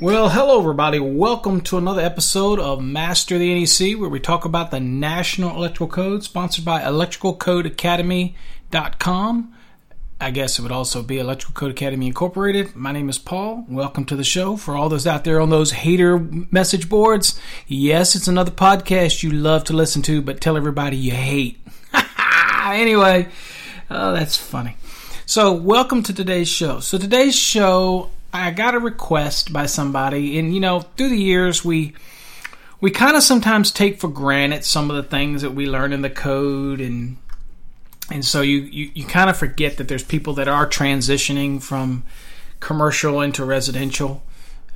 Well, hello, everybody. Welcome to another episode of Master the NEC, where we talk about the National Electrical Code, sponsored by ElectricalCodeAcademy.com. I guess it would also be Electrical Code Academy Incorporated. My name is Paul. Welcome to the show. For all those out there on those hater message boards, yes, it's another podcast you love to listen to, but tell everybody you hate. anyway, oh, that's funny. So, welcome to today's show. So, today's show, I got a request by somebody, and you know, through the years, we we kind of sometimes take for granted some of the things that we learn in the code, and and so you you, you kind of forget that there's people that are transitioning from commercial into residential.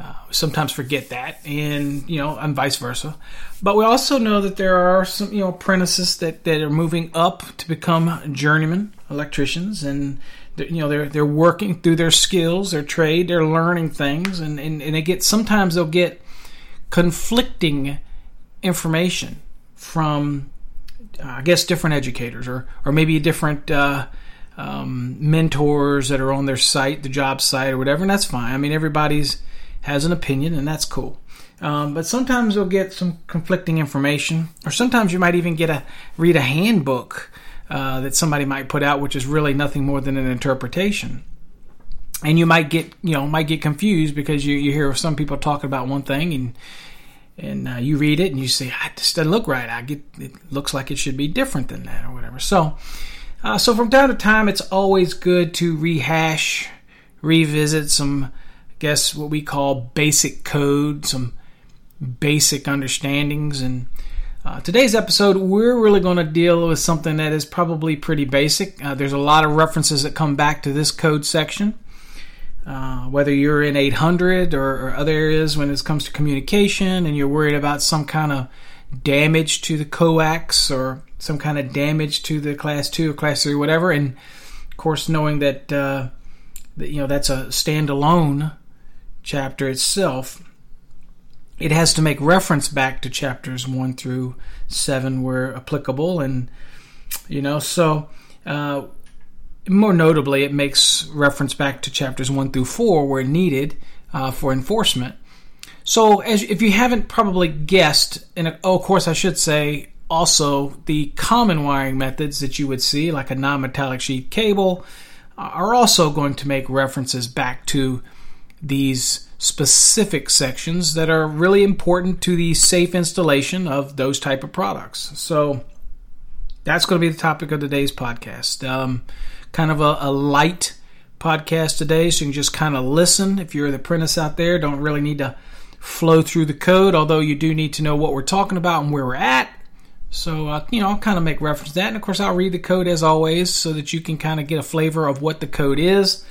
Uh, sometimes forget that, and you know, and vice versa. But we also know that there are some you know apprentices that that are moving up to become journeyman electricians, and you know they're they're working through their skills, their trade, they're learning things, and and, and they get sometimes they'll get conflicting information from uh, I guess different educators or or maybe different uh, um, mentors that are on their site, the job site or whatever, and that's fine. I mean everybody's has an opinion, and that's cool. Um, but sometimes you'll get some conflicting information, or sometimes you might even get a read a handbook uh, that somebody might put out, which is really nothing more than an interpretation. And you might get, you know, might get confused because you, you hear some people talking about one thing and and uh, you read it and you say, "I ah, just doesn't look right." I get it looks like it should be different than that or whatever. So, uh, so from time to time, it's always good to rehash, revisit some, I guess what we call basic code, some basic understandings, and uh, today's episode, we're really going to deal with something that is probably pretty basic. Uh, there's a lot of references that come back to this code section. Uh, whether you're in 800 or, or, other areas when it comes to communication and you're worried about some kind of damage to the coax or some kind of damage to the class 2 or class 3 whatever and of course knowing that, uh, that you know that's a standalone chapter itself it has to make reference back to chapters 1 through 7 where applicable and you know so uh, more notably it makes reference back to chapters 1 through 4 where needed uh, for enforcement. So as if you haven't probably guessed and oh, of course i should say also the common wiring methods that you would see like a non-metallic sheath cable are also going to make references back to these specific sections that are really important to the safe installation of those type of products. So that's going to be the topic of today's podcast. Um, kind of a, a, light podcast today, so you can just kind of listen. If you're the apprentice out there, don't really need to flow through the code, although you do need to know what we're talking about and where we're at. So, uh, you know, I'll kind of make reference to that. And of course, I'll read the code as always so that you can kind of get a flavor of what the code is.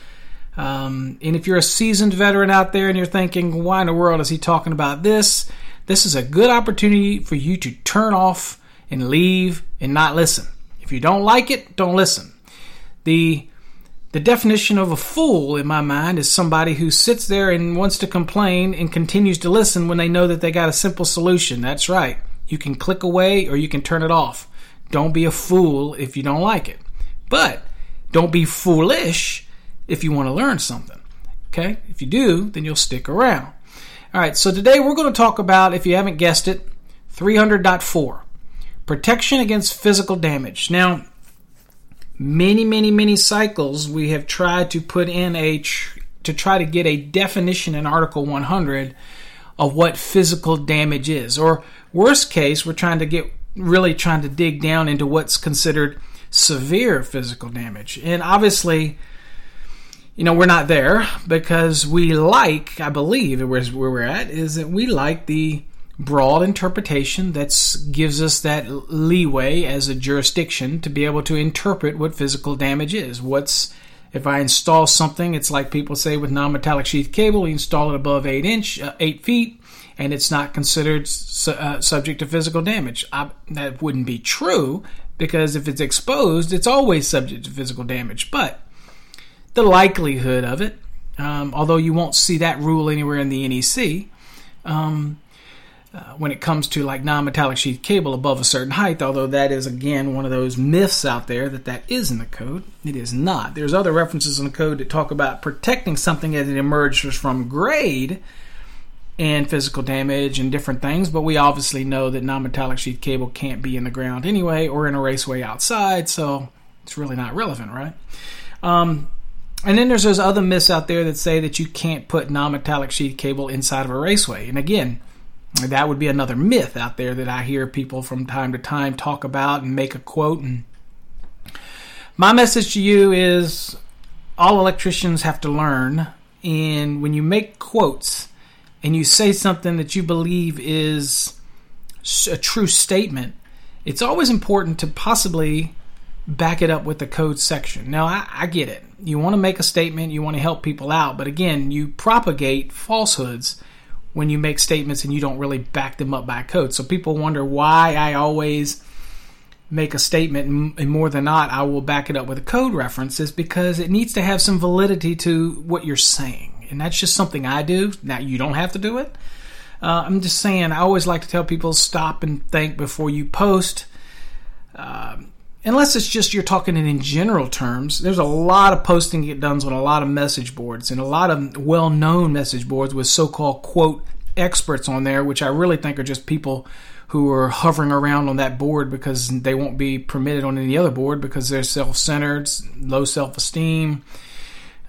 Um, and if you're a seasoned veteran out there and you're thinking, why in the world is he talking about this? This is a good opportunity for you to turn off and leave and not listen. If you don't like it, don't listen. The the definition of a fool in my mind is somebody who sits there and wants to complain and continues to listen when they know that they got a simple solution. That's right. You can click away or you can turn it off. Don't be a fool if you don't like it. But don't be foolish if you want to learn something. Okay? If you do, then you'll stick around. All right, so today we're going to talk about, if you haven't guessed it, 300.4 protection against physical damage. Now, many, many, many cycles we have tried to put in a to try to get a definition in Article 100 of what physical damage is, or worst case, we're trying to get really trying to dig down into what's considered severe physical damage. And obviously, you know, we're not there because we like, I believe, where, we're at, is that we like the broad interpretation that gives us that leeway as a jurisdiction to be able to interpret what physical damage is. What's if I install something, it's like people say with non-metallic sheath cable, you install it above eight inch, uh, eight feet, and it's not considered su- uh, subject to physical damage. I, that wouldn't be true because if it's exposed, it's always subject to physical damage. But the likelihood of it, um, although you won't see that rule anywhere in the NEC. Um, uh, when it comes to like non-metallic sheath cable above a certain height, although that is again one of those myths out there that that is in the code, it is not. There's other references in the code that talk about protecting something as it emerges from grade, and physical damage and different things, but we obviously know that non metallic sheath cable can't be in the ground anyway or in a raceway outside, so it's really not relevant, right? Um, and then there's those other myths out there that say that you can't put non metallic sheath cable inside of a raceway. And again, that would be another myth out there that I hear people from time to time talk about and make a quote. And my message to you is all electricians have to learn. And when you make quotes and you say something that you believe is a true statement, it's always important to possibly back it up with the code section. Now, I, I get it. You want to make a statement, you want to help people out, but again, you propagate falsehoods when you make statements and you don't really back them up by code. So people wonder why I always make a statement and more than not I will back it up with a code reference is because it needs to have some validity to what you're saying. And that's just something I do. Now you don't have to do it. Uh, I'm just saying I always like to tell people stop and think before you post. Uh, unless it's just you're talking in general terms, there's a lot of posting get done on a lot of message boards and a lot of well-known message boards with so-called quote experts on there, which I really think are just people who are hovering around on that board because they won't be permitted on any other board because they're self-centered, low self-esteem,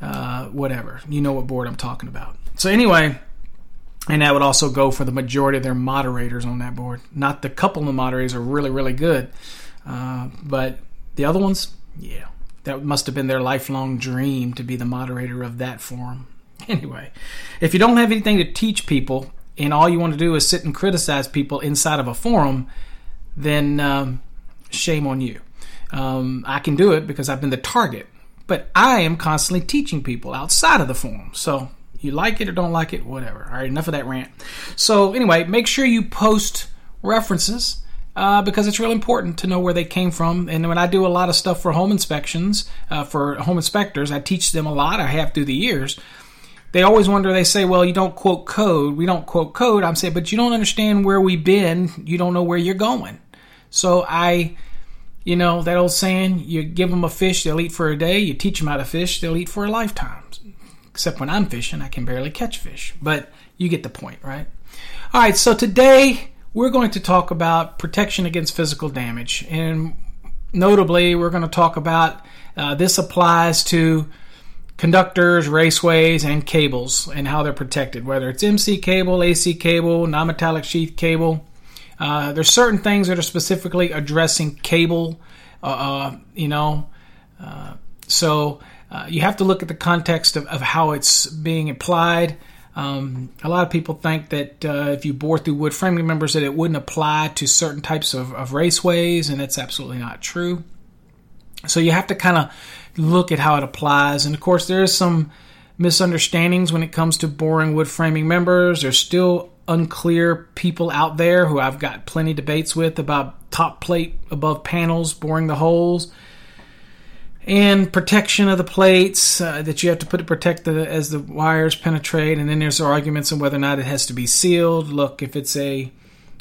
uh, whatever. You know what board I'm talking about. So anyway. And that would also go for the majority of their moderators on that board. Not the couple of moderators are really, really good. Uh, but the other ones, yeah, that must have been their lifelong dream to be the moderator of that forum. Anyway, if you don't have anything to teach people and all you want to do is sit and criticize people inside of a forum, then um, shame on you. Um, I can do it because I've been the target, but I am constantly teaching people outside of the forum. So you like it or don't like it, whatever. All right, enough of that rant. So anyway, make sure you post references uh, because it's real important to know where they came from. And when I do a lot of stuff for home inspections, uh, for home inspectors, I teach them a lot. I have through the years. They always wonder. They say, "Well, you don't quote code. We don't quote code." I'm saying, but you don't understand where we've been. You don't know where you're going. So I, you know, that old saying: you give them a fish, they'll eat for a day. You teach them how to fish, they'll eat for a lifetime. Except when I'm fishing, I can barely catch fish. But you get the point, right? All right. So today we're going to talk about protection against physical damage. And notably, we're going to talk about uh, this applies to conductors, raceways, and cables and how they're protected, whether it's MC cable, AC cable, non metallic sheath cable. Uh, there's certain things that are specifically addressing cable, uh, uh you know. Uh, so uh, you have to look at the context of, of how it's being applied. Um, a lot of people think that uh, if you bore through wood framing members that it wouldn't apply to certain types of, of raceways, and that's absolutely not true. So you have to kind of look at how it applies. And of course, there is some misunderstandings when it comes to boring wood framing members. There's still unclear people out there who I've got plenty debates with about top plate above panels boring the holes and protection of the plates uh, that you have to put to protect the as the wires penetrate and then there's arguments on whether or not it has to be sealed. Look if it's a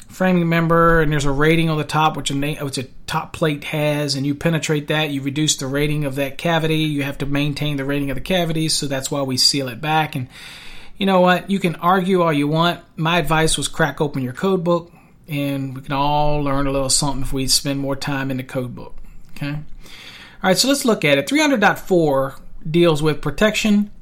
framing member and there's a rating on the top which a, which a top plate has and you penetrate that you reduce the rating of that cavity. You have to maintain the rating of the cavities so that's why we seal it back. And you know what? You can argue all you want. My advice was crack open your code book and we can all learn a little something if we spend more time in the code book okay all right, so let's look at it. 300.4 deals with protection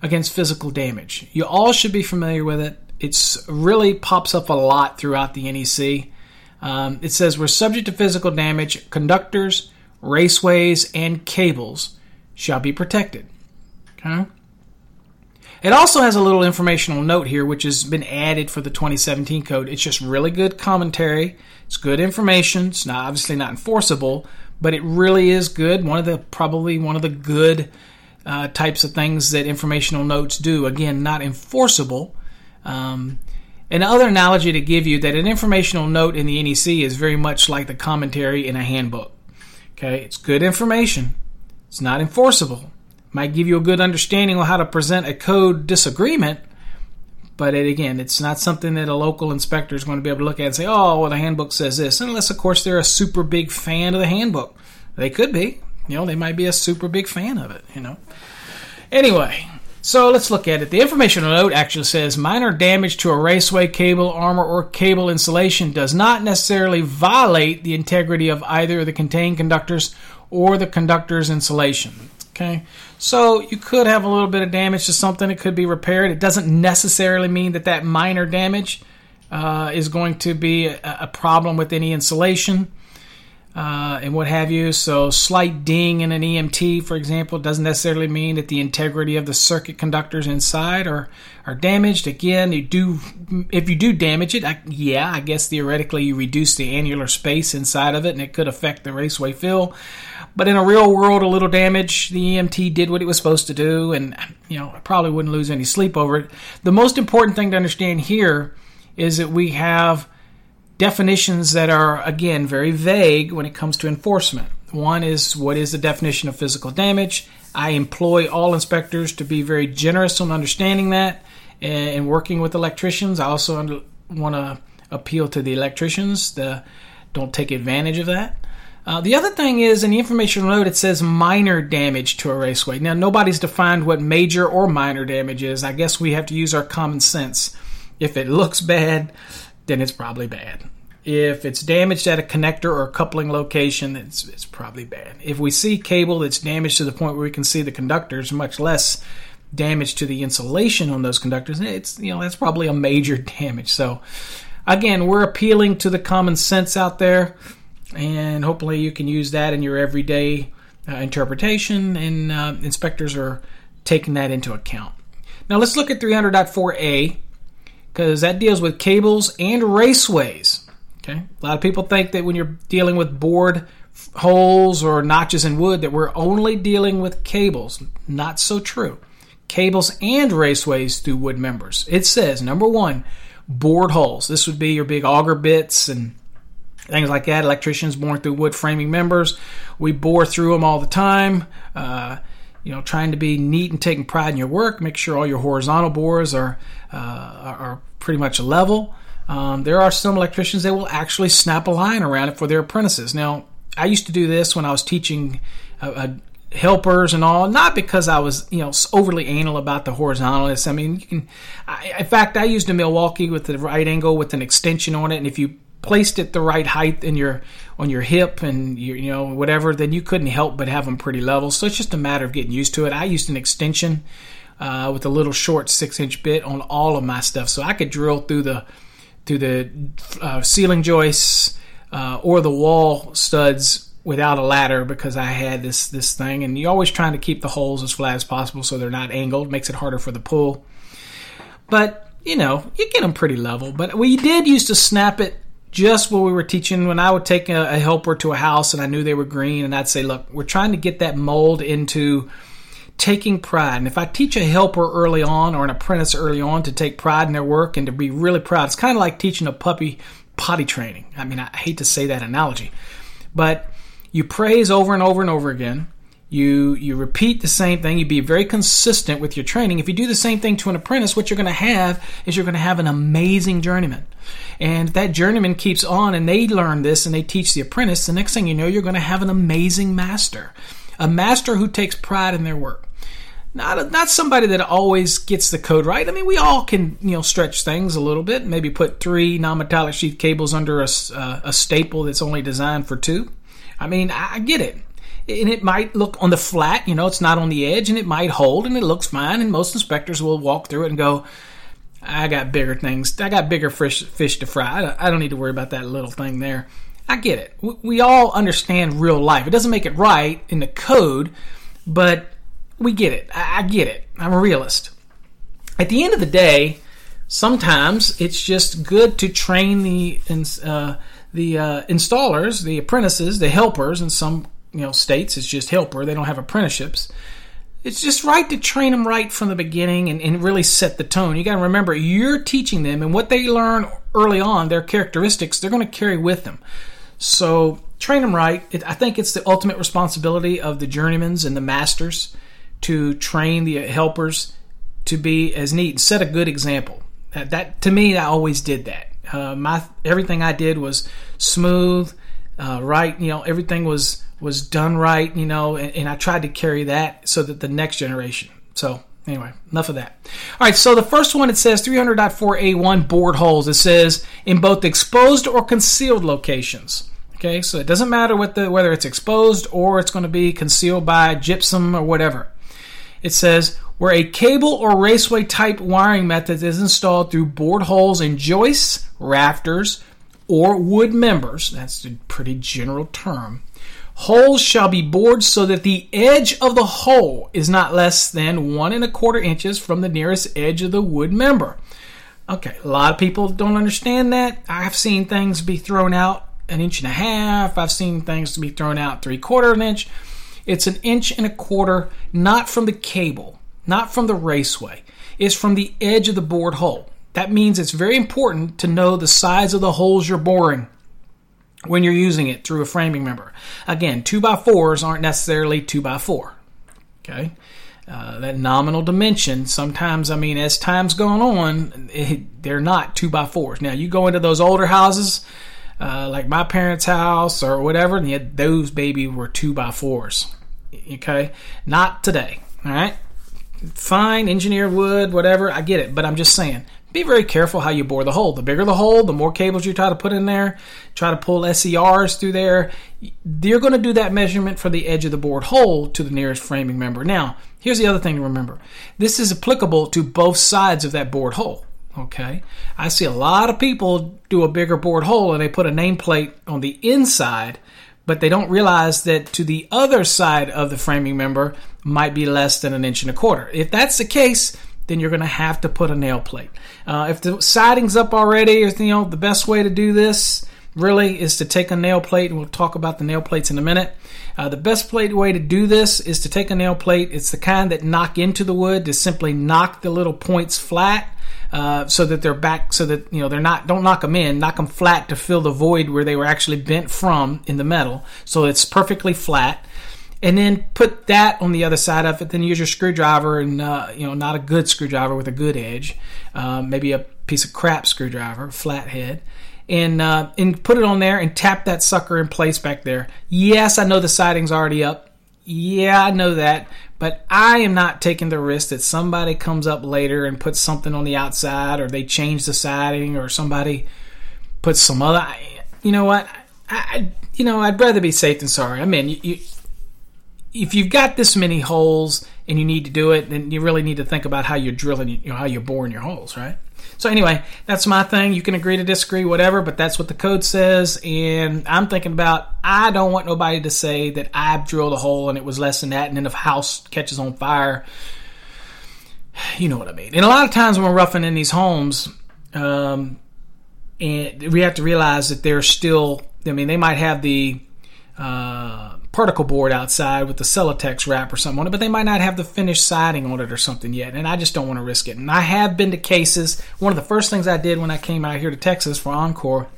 against physical damage. You all should be familiar with it. It's really pops up a lot throughout the NEC. Um, it says we're subject to physical damage. Conductors, raceways, and cables shall be protected. Okay. It also has a little informational note here, which has been added for the 2017 code. It's just really good commentary. It's good information. It's not obviously not enforceable, but it really is good. One of the probably one of the good uh, types of things that informational notes do. Again, not enforceable. Um, another analogy to give you that an informational note in the NEC is very much like the commentary in a handbook. Okay, it's good information. It's not enforceable. Might give you a good understanding of how to present a code disagreement, but it, again, it's not something that a local inspector is going to be able to look at and say, oh, well, the handbook says this. Unless, of course, they're a super big fan of the handbook. They could be. You know, they might be a super big fan of it, you know. Anyway, So let's look at it. The informational note actually says minor damage to a raceway cable, armor, or cable insulation does not necessarily violate the integrity of either the contained conductors or the conductor's insulation. Okay, so you could have a little bit of damage to something, it could be repaired. It doesn't necessarily mean that that minor damage uh, is going to be a, a problem with any insulation uh, and what have you. So, slight ding in an EMT, for example, doesn't necessarily mean that the integrity of the circuit conductors inside are are damaged. Again, you do if you do damage it, I, yeah, I guess theoretically you reduce the annular space inside of it, and it could affect the raceway fill. But in a real world, a little damage, the EMT did what it was supposed to do, and you know I probably wouldn't lose any sleep over it. The most important thing to understand here is that we have definitions that are, again, very vague when it comes to enforcement. One is what is the definition of physical damage? I employ all inspectors to be very generous on understanding that and working with electricians. I also want to appeal to the electricians to don't take advantage of that. Uh, the other thing is in the information note it says minor damage to a raceway. Now nobody's defined what major or minor damage is. I guess we have to use our common sense. If it looks bad, then it's probably bad. If it's damaged at a connector or a coupling location, it's, it's probably bad. If we see cable that's damaged to the point where we can see the conductors, much less damage to the insulation on those conductors, it's you know that's probably a major damage. So again, we're appealing to the common sense out there, and hopefully you can use that in your everyday uh, interpretation, and uh, inspectors are taking that into account. Now let's look at 300.4a because that deals with cables and raceways. Okay, a lot of people think that when you're dealing with bored holes or notches in wood that we're only dealing with cables. Not so true. Cables and raceways through wood members. It says number one, bored holes. This would be your big auger bits and things like that. Electricians born through wood framing members. We bore through them all the time. Uh, you know, trying to be neat and taking pride in your work. Make sure all your horizontal bores are uh, are pretty much level. Um, there are some electricians that will actually snap a line around it for their apprentices. Now, I used to do this when I was teaching uh, uh, helpers and all, not because I was you know overly anal about the horizontalists. I mean, you can. I, in fact, I used a Milwaukee with the right angle with an extension on it, and if you placed it the right height in your on your hip and you know whatever, then you couldn't help but have them pretty level. So it's just a matter of getting used to it. I used an extension uh, with a little short six inch bit on all of my stuff, so I could drill through the through the uh, ceiling joists uh, or the wall studs without a ladder because I had this this thing, and you're always trying to keep the holes as flat as possible so they're not angled. Makes it harder for the pull, but you know you get them pretty level. But we did used to snap it just what we were teaching. When I would take a, a helper to a house and I knew they were green, and I'd say, "Look, we're trying to get that mold into." taking pride. And if I teach a helper early on or an apprentice early on to take pride in their work and to be really proud, it's kind of like teaching a puppy potty training. I mean, I hate to say that analogy, but you praise over and over and over again. You you repeat the same thing. You be very consistent with your training. If you do the same thing to an apprentice, what you're going to have is you're going to have an amazing journeyman. And that journeyman keeps on and they learn this and they teach the apprentice, the next thing you know, you're going to have an amazing master a master who takes pride in their work. Not, not somebody that always gets the code right. I mean, we all can, you know, stretch things a little bit. Maybe put three non-metallic sheath cables under a, uh, a staple that's only designed for two. I mean, I get it and it might look on the flat, you know, it's not on the edge, and it might hold, and it looks fine. And most inspectors will walk through it and go, "I got bigger things. I got bigger fish, fish to fry. I don't need to worry about that little thing there." I get it. We all understand real life. It doesn't make it right in the code, but we get it. I get it. I'm a realist. At the end of the day, sometimes it's just good to train the uh, the uh, installers, the apprentices, the helpers. In some you know states, is just helper. They don't have apprenticeships. It's just right to train them right from the beginning and, and really set the tone. You got to remember, you're teaching them, and what they learn early on, their characteristics, they're going to carry with them. So train them right. It, I think it's the ultimate responsibility of the journeymans and the masters to train the helpers to be as neat. And set a good example. That, that to me, I always did that. Uh, my everything I did was smooth, uh, right. You know, everything was was done right. You know, and, and I tried to carry that so that the next generation. So Anyway, enough of that. All right, so the first one it says 300.4A1 bored holes. It says in both exposed or concealed locations. Okay, so it doesn't matter what the, whether it's exposed or it's going to be concealed by gypsum or whatever. It says where a cable or raceway type wiring method is installed through bored holes in joists, rafters, or wood members. That's a pretty general term Holes shall be bored so that the edge of the hole is not less than one and a quarter inches from the nearest edge of the wood member. Okay, a lot of people don't understand that. I've seen things be thrown out an inch and a half. I've seen things to be thrown out three quarter of an inch. It's an inch and a quarter, not from the cable, not from the raceway. It's from the edge of the bored hole. That means it's very important to know the size of the holes you're boring when you're using it through a framing member. Again, 2x4s aren't necessarily 2x4. Okay? Uh, that nominal dimension, sometimes, I mean, as time's going on, it, they're not 2x4s. Now, you go into those older houses, uh, like my parents' house or whatever, and yet those baby were 2x4s. Okay? Not today. All right? Fine, engineered wood, whatever, I get it. But I'm just saying, be very careful how you bore the hole. The bigger the hole, the more cables you try to put in there, try to pull SERs through there. You're going to do that measurement for the edge of the bored hole to the nearest framing member. Now, here's the other thing to remember this is applicable to both sides of that bored hole. Okay, I see a lot of people do a bigger bored hole and they put a nail plate on the inside, but they don't realize that to the other side of the framing member might be less than an inch and a quarter. If that's the case, then you're going to have to put a nail plate. Uh, if the siding's up already, you know the best way to do this really is to take a nail plate, and we'll talk about the nail plates in a minute. Uh, the best plate way to do this is to take a nail plate. It's the kind that knock into the wood to simply knock the little points flat. Uh, so that they're back, so that you know they're not. Don't knock them in. Knock them flat to fill the void where they were actually bent from in the metal. So it's perfectly flat and then put that on the other side of it. Then use your screwdriver and uh, you know not a good screwdriver with a good edge, uh, maybe a piece of crap screwdriver, flathead, and uh, and put it on there and tap that sucker in place back there. Yes, I know the siding's already up. Yeah, I know that, but I am not taking the risk that somebody comes up later and puts something on the outside, or they change the siding, or somebody puts some other. You know what? I, you know, I'd rather be safe than sorry. I mean, you, you if you've got this many holes and you need to do it, then you really need to think about how you're drilling, you know, how you're boring your holes, right? So anyway, that's my thing. You can agree to disagree, whatever, but that's what the code says. And I'm thinking about I don't want nobody to say that I drilled a hole and it was less than that, and then if house catches on fire, you know what I mean. And a lot of times when we're roughing in these homes, um, and we have to realize that they're still. I mean, they might have the uh, particle board outside with the Celotex wrap or something on it, but they might not have the finished siding on it or something yet, and I just don't want to risk it. And I have been to cases. One of the first things I did when I came out here to Texas for Encore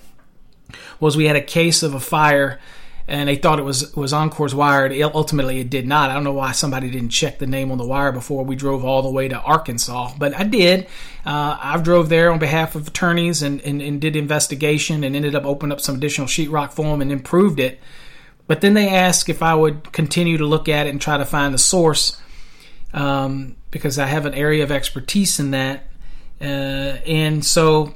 was we had a case of a fire, and they thought it was was Encore's wire. Ultimately, it did not. I don't know why somebody didn't check the name on the wire before we drove all the way to Arkansas, but I did. Uh, I drove there on behalf of attorneys and, and, and did investigation and ended up opening up some additional sheetrock for them and improved it. But then they asked if I would continue to look at it and try to find the source um, because I have an area of expertise in that. Uh, and so,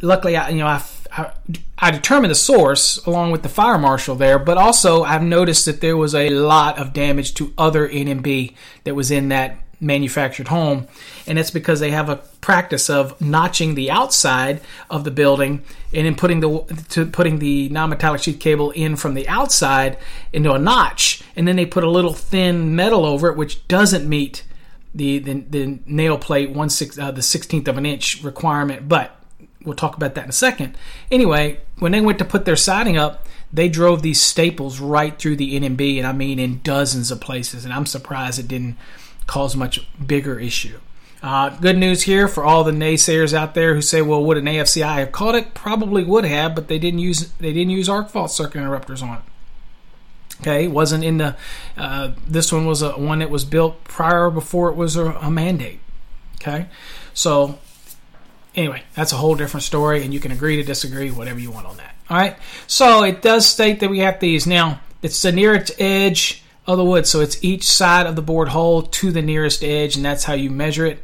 luckily, I, you know, I, I, I determined the source along with the fire marshal there, but also I've noticed that there was a lot of damage to other NMB that was in that manufactured home, and it's because they have a practice of notching the outside of the building and then putting the to putting the non-metallic sheath cable in from the outside into a notch, and then they put a little thin metal over it, which doesn't meet the the, the nail plate one six uh, the sixteenth of an inch requirement, but we'll talk about that in a second. Anyway, when they went to put their siding up, they drove these staples right through the NMB, and I mean in dozens of places, and I'm surprised it didn't cause much bigger issue. Uh, good news here for all the naysayers out there who say, "Well, would an AFCI have caught it?" Probably would have, but they didn't use they didn't use arc fault circuit interrupters on it. Okay, wasn't in the. Uh, this one was a one that was built prior before it was a, a mandate. Okay, so anyway, that's a whole different story, and you can agree to disagree, whatever you want on that. All right, so it does state that we have these now. It's the nearest edge of the wood. So it's each side of the bored hole to the nearest edge, and that's how you measure it.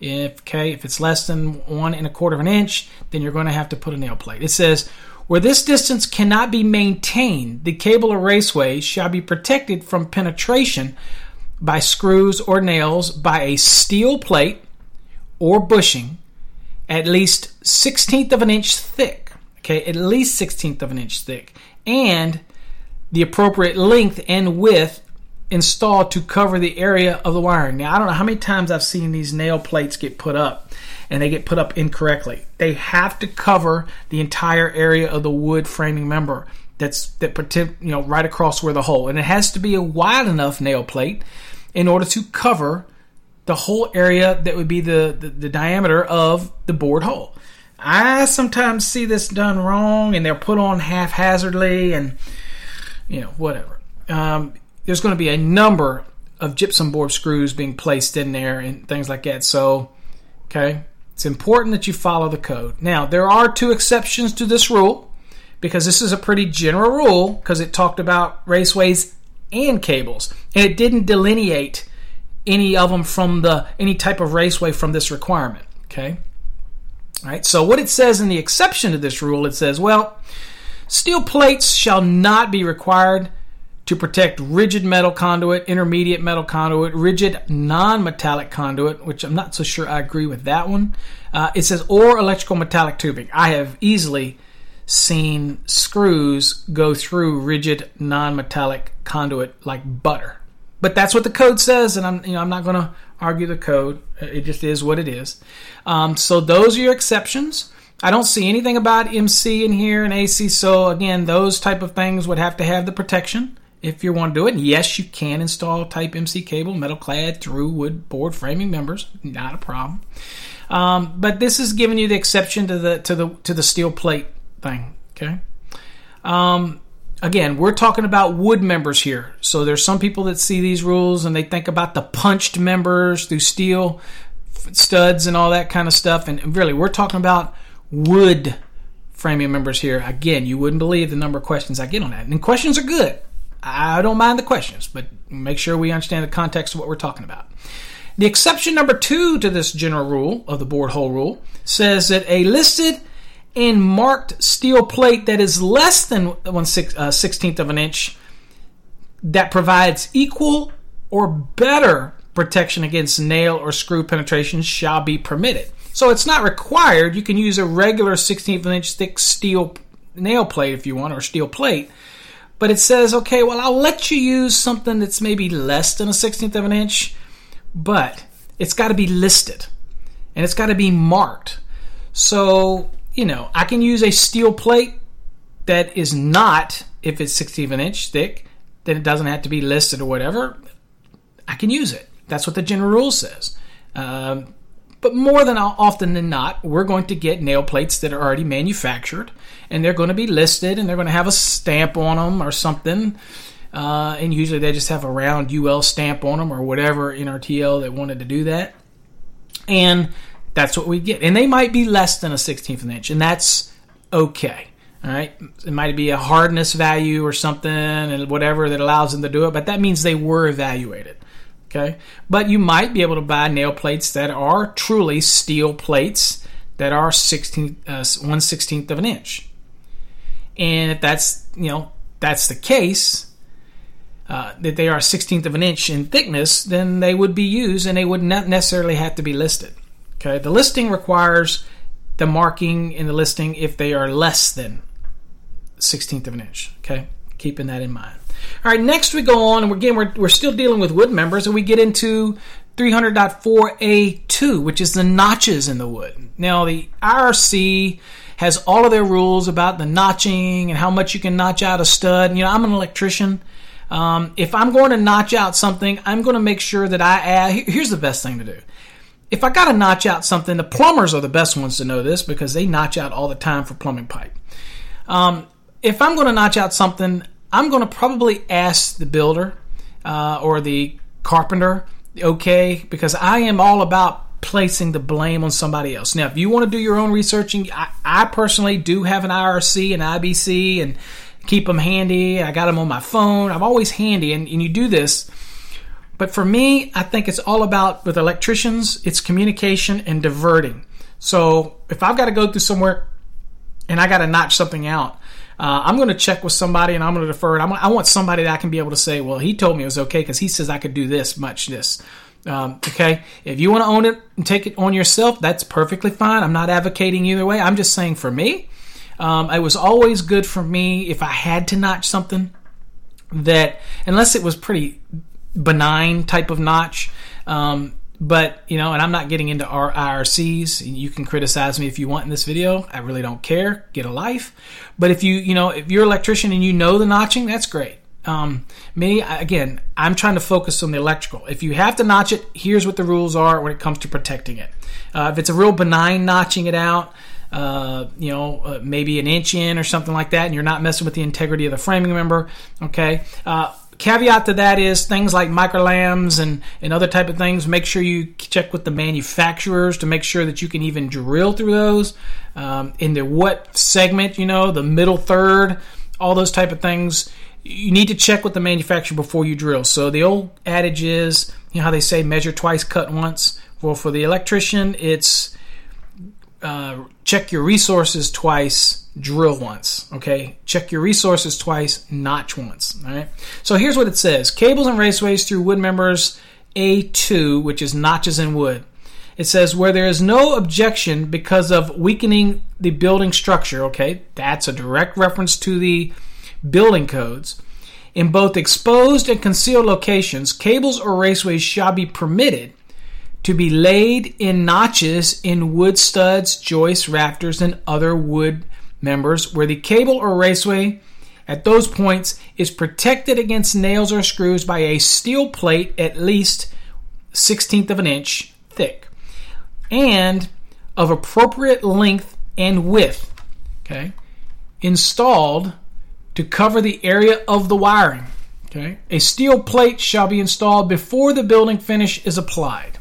If okay, if it's less than one and a quarter of an inch, then you're going to have to put a nail plate. It says where this distance cannot be maintained, the cable or raceway shall be protected from penetration by screws or nails by a steel plate or bushing at least 16th of an inch thick. Okay, at least 16th of an inch thick. And the appropriate length and width installed to cover the area of the wiring. Now, I don't know how many times I've seen these nail plates get put up and they get put up incorrectly. They have to cover the entire area of the wood framing member that's that you know right across where the hole and it has to be a wide enough nail plate in order to cover the whole area that would be the, the, the diameter of the bored hole. I sometimes see this done wrong and they're put on haphazardly and you know whatever. Um, there's going to be a number of gypsum board screws being placed in there and things like that. So, okay, it's important that you follow the code. Now, there are two exceptions to this rule because this is a pretty general rule because it talked about raceways and cables and it didn't delineate any of them from the any type of raceway from this requirement. Okay. All right. So what it says in the exception to this rule, it says, well, steel plates shall not be required to protect rigid metal conduit, intermediate metal conduit, rigid non metallic conduit, which I'm not so sure I agree with that one. Uh, it says, or electrical metallic tubing. I have easily seen screws go through rigid non metallic conduit like butter. But that's what the code says, and I'm you know I'm not going to argue the code. It just is what it is. Um, so those are your exceptions. I don't see anything about MC in here and AC. So again, those type of things would have to have the protection if you want to do it. And yes, you can install type MC cable, metal clad through wood board framing members, not a problem. Um, but this is giving you the exception to the to the to the steel plate thing. Okay. Um, again, we're talking about wood members here. So there's some people that see these rules and they think about the punched members through steel studs and all that kind of stuff. And really, we're talking about wood framing members here. Again, you wouldn't believe the number of questions I get on that. And questions are good. I don't mind the questions, but make sure we understand the context of what we're talking about. The exception number two to this general rule of the bored hole rule says that a listed and marked steel plate that is less than one uh, sixteenth of an inch that provides equal or better protection against nail or screw penetration shall be permitted. So it's not required. You can use a regular 16th of an inch thick steel nail plate if you want, or steel plate, but it says, okay, well, I'll let you use something that's maybe less than a 16th of an inch, but it's got to be listed and it's got to be marked. So, you know, I can use a steel plate that is not, if it's 16th of an inch thick, then it doesn't have to be listed or whatever. I can use it. That's what the general rule says. Um, but more than often than not, we're going to get nail plates that are already manufactured and they're going to be listed and they're going to have a stamp on them or something. Uh, and usually they just have a round UL stamp on them or whatever NRTL that wanted to do that. And that's what we get. And they might be less than a 16th of an inch, and that's okay. All right. It might be a hardness value or something and whatever that allows them to do it, but that means they were evaluated. Okay. But you might be able to buy nail plates that are truly steel plates that are 16, uh, 1 16th of an inch. And if that's, you know, that's the case, uh, that they are 16th of an inch in thickness, then they would be used and they would not necessarily have to be listed. Okay, the listing requires the marking in the listing if they are less than 16th of an inch. Okay, keeping that in mind. All right, next we go on, and again, we're, we're still dealing with wood members, and we get into 300.4A2, which is the notches in the wood. Now, the IRC has all of their rules about the notching and how much you can notch out a stud. You know, I'm an electrician. Um, if I'm going to notch out something, I'm going to make sure that I add. Here's the best thing to do. If I got to notch out something, the plumbers are the best ones to know this because they notch out all the time for plumbing pipe. Um, if I'm going to notch out something, I'm going to probably ask the builder uh, or the carpenter, okay, because I am all about placing the blame on somebody else. Now, if you want to do your own researching, I, I personally do have an IRC and IBC and keep them handy. I got them on my phone. I'm always handy, and, and you do this. But for me, I think it's all about with electricians, it's communication and diverting. So if I've got to go through somewhere and I got to notch something out, uh, I'm going to check with somebody and I'm going to defer it. I'm, I want somebody that I can be able to say, well, he told me it was okay because he says I could do this much this. Um, okay, if you want to own it and take it on yourself, that's perfectly fine. I'm not advocating either way. I'm just saying for me, um, it was always good for me if I had to notch something that, unless it was pretty benign type of notch. Um, but you know, and I'm not getting into our IRCs. You can criticize me if you want in this video. I really don't care. Get a life. But if you, you know, if you're an electrician and you know the notching, that's great. Um, me, again, I'm trying to focus on the electrical. If you have to notch it, here's what the rules are when it comes to protecting it. Uh, if it's a real benign notching it out, uh, you know, uh, maybe an inch in or something like that, and you're not messing with the integrity of the framing member, okay? Caveat to that is things like microllams and, and other type of things make sure you check with the manufacturers to make sure that you can even drill through those um, into what segment you know the middle third all those type of things you need to check with the manufacturer before you drill. So the old adage is, you know how they say measure twice, cut once. Well, for the electrician, it's uh, check your resources twice, drill once. Okay, check your resources twice, notch once. All right. So here's what it says: cables and raceways through wood members A2, which is notches in wood. It says where there is no objection because of weakening the building structure. Okay, that's a direct reference to the building codes. In both exposed and concealed locations, cables or raceways shall be permitted to be laid in notches in wood studs, joists, rafters, and other wood members where the cable or raceway at those points is protected against nails or screws by a steel plate at least 16th of an inch thick and of appropriate length and width okay installed to cover the area of the wiring. Okay? A steel plate shall be installed before the building finish is applied.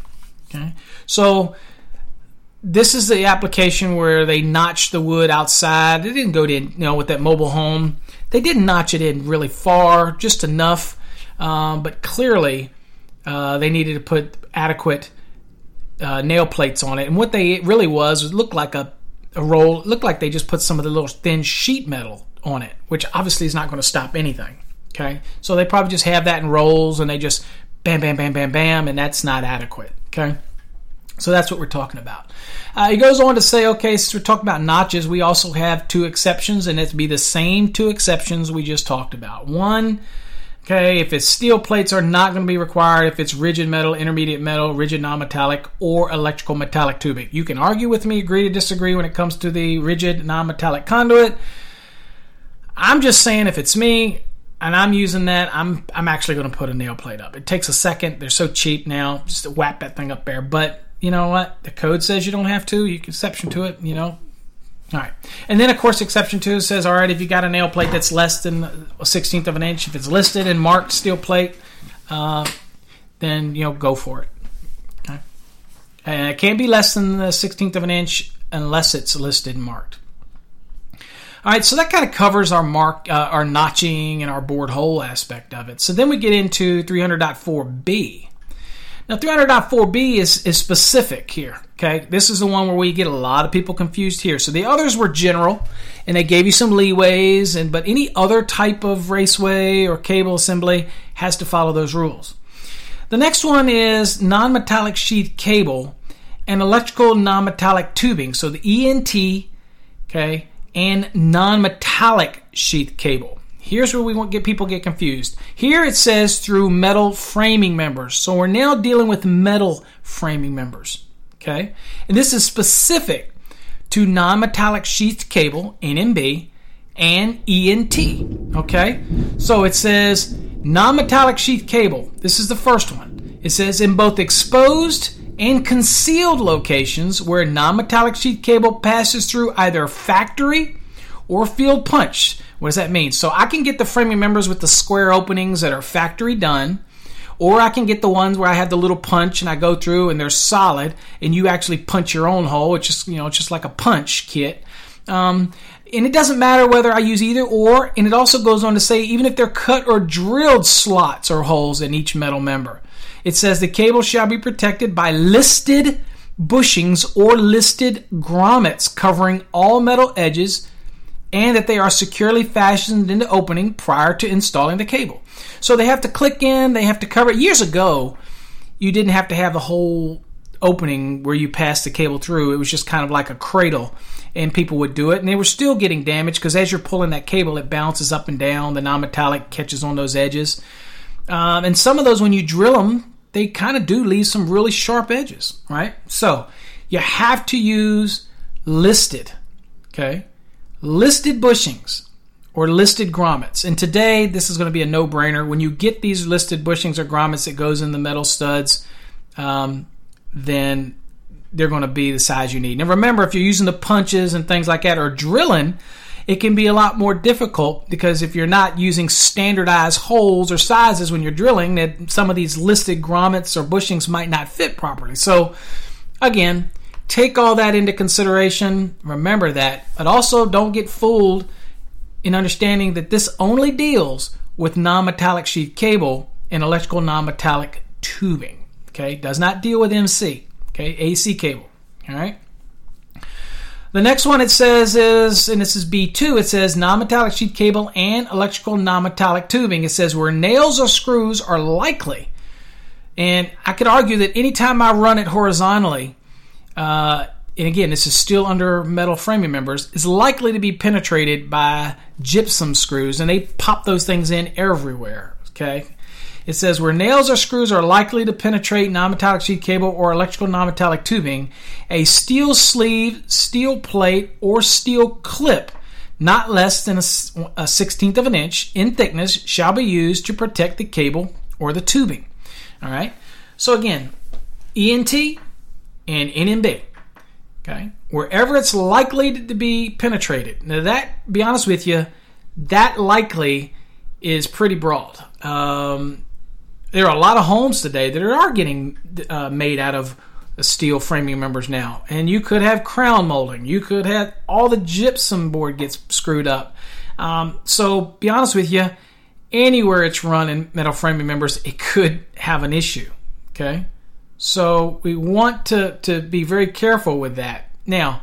Okay? So this is the application where they notched the wood outside. They didn't go to you know with that mobile home. They didn't notch it in really far, just enough. Um, but clearly, uh, they needed to put adequate uh, nail plates on it. And what they really was, it looked like a, a roll. It looked like they just put some of the little thin sheet metal on it, which obviously is not going to stop anything. Okay, so they probably just have that in rolls and they just bam, bam, bam, bam, bam, and that's not adequate. Okay, so that's what we're talking about. Uh, he goes on to say, okay, since we're talking about notches, we also have two exceptions, and it'd be the same two exceptions we just talked about. One, okay, if it's steel plates are not going to be required if it's rigid metal, intermediate metal, rigid non-metallic, or electrical metallic tubing. You can argue with me, agree to disagree when it comes to the rigid non-metallic conduit. I'm just saying if it's me and I'm using that, I'm I'm actually going to put a nail plate up. It takes a second. They're so cheap now, just to whap that thing up there. But you know what? The code says you don't have to. You can exception to it. You know. All right, and then of course exception two says, all right, if you got a nail plate that's less than a sixteenth of an inch, if it's listed and marked steel plate, uh, then you know go for it. Okay, and it can't be less than the sixteenth of an inch unless it's listed marked. All right, so that kind of covers our mark, uh, our notching and our bored hole aspect of it. So then we get into 300.4b. Now 300.4b is is specific here. Okay, this is the one where we get a lot of people confused here. So the others were general, and they gave you some leeways, and but any other type of raceway or cable assembly has to follow those rules. The next one is non-metallic sheath cable and electrical non-metallic tubing. So the ENT, okay, and non-metallic sheath cable. Here's where we won't get people get confused. Here it says through metal framing members. So we're now dealing with metal framing members. Okay? And this is specific to non-metallic sheath cable, NMB, and ENT. Okay? So it says non-metallic sheath cable. This is the first one. It says in both exposed and concealed locations where non-metallic sheath cable passes through either factory or field punch. What does that mean? So I can get the framing members with the square openings that are factory done, or I can get the ones where I have the little punch and I go through and they're solid, and you actually punch your own hole. It's just you know it's just like a punch kit. Um, And it doesn't matter whether I use either or, and it also goes on to say even if they're cut or drilled slots or holes in each metal member. It says the cable shall be protected by listed bushings or listed grommets covering all metal edges and that they are securely fastened into opening prior to installing the cable. So they have to click in, they have to cover it. Years ago, you didn't have to have the whole opening where you pass the cable through. It was just kind of like a cradle, and people would do it, and they were still getting damaged because as you're pulling that cable, it bounces up and down. The non-metallic catches on those edges, um, and some of those, when you drill them, they kind of do leave some really sharp edges, right? So you have to use listed, okay, listed bushings or listed grommets. And today, this is going to be a no-brainer. When you get these listed bushings or grommets, that goes in the metal studs. Um, then they're going to be the size you need. Now, remember, if you're using the punches and things like that or drilling, it can be a lot more difficult because if you're not using standardized holes or sizes when you're drilling, that some of these listed grommets or bushings might not fit properly. So, again, take all that into consideration. Remember that, but also don't get fooled in understanding that this only deals with non-metallic sheath cable and electrical non-metallic tubing. Okay, does not deal with MC. Okay, AC cable. All right. The next one it says is, and this is B2, it says non metallic sheath cable and electrical non metallic tubing. It says where nails or screws are likely. And I could argue that anytime I run it horizontally, uh, and again, this is still under metal framing members, is likely to be penetrated by gypsum screws, and they pop those things in everywhere. Okay, it says where nails or screws are likely to penetrate non-metallic sheath cable or electrical non-metallic tubing, a steel sleeve, steel plate, or steel clip not less than a, a sixteenth of an inch in thickness shall be used to protect the cable or the tubing. All right. So again, ENT and NMB. Okay. Wherever it's likely to be penetrated. Now that, be honest with you, that likely is pretty broad. Um, there are a lot of homes today that are getting uh, made out of steel framing members now. And you could have crown molding. You could have all the gypsum board gets screwed up. Um, so be honest with you, anywhere it's run in metal framing members, it could have an issue. Okay. So we want to, to be very careful with that. Now,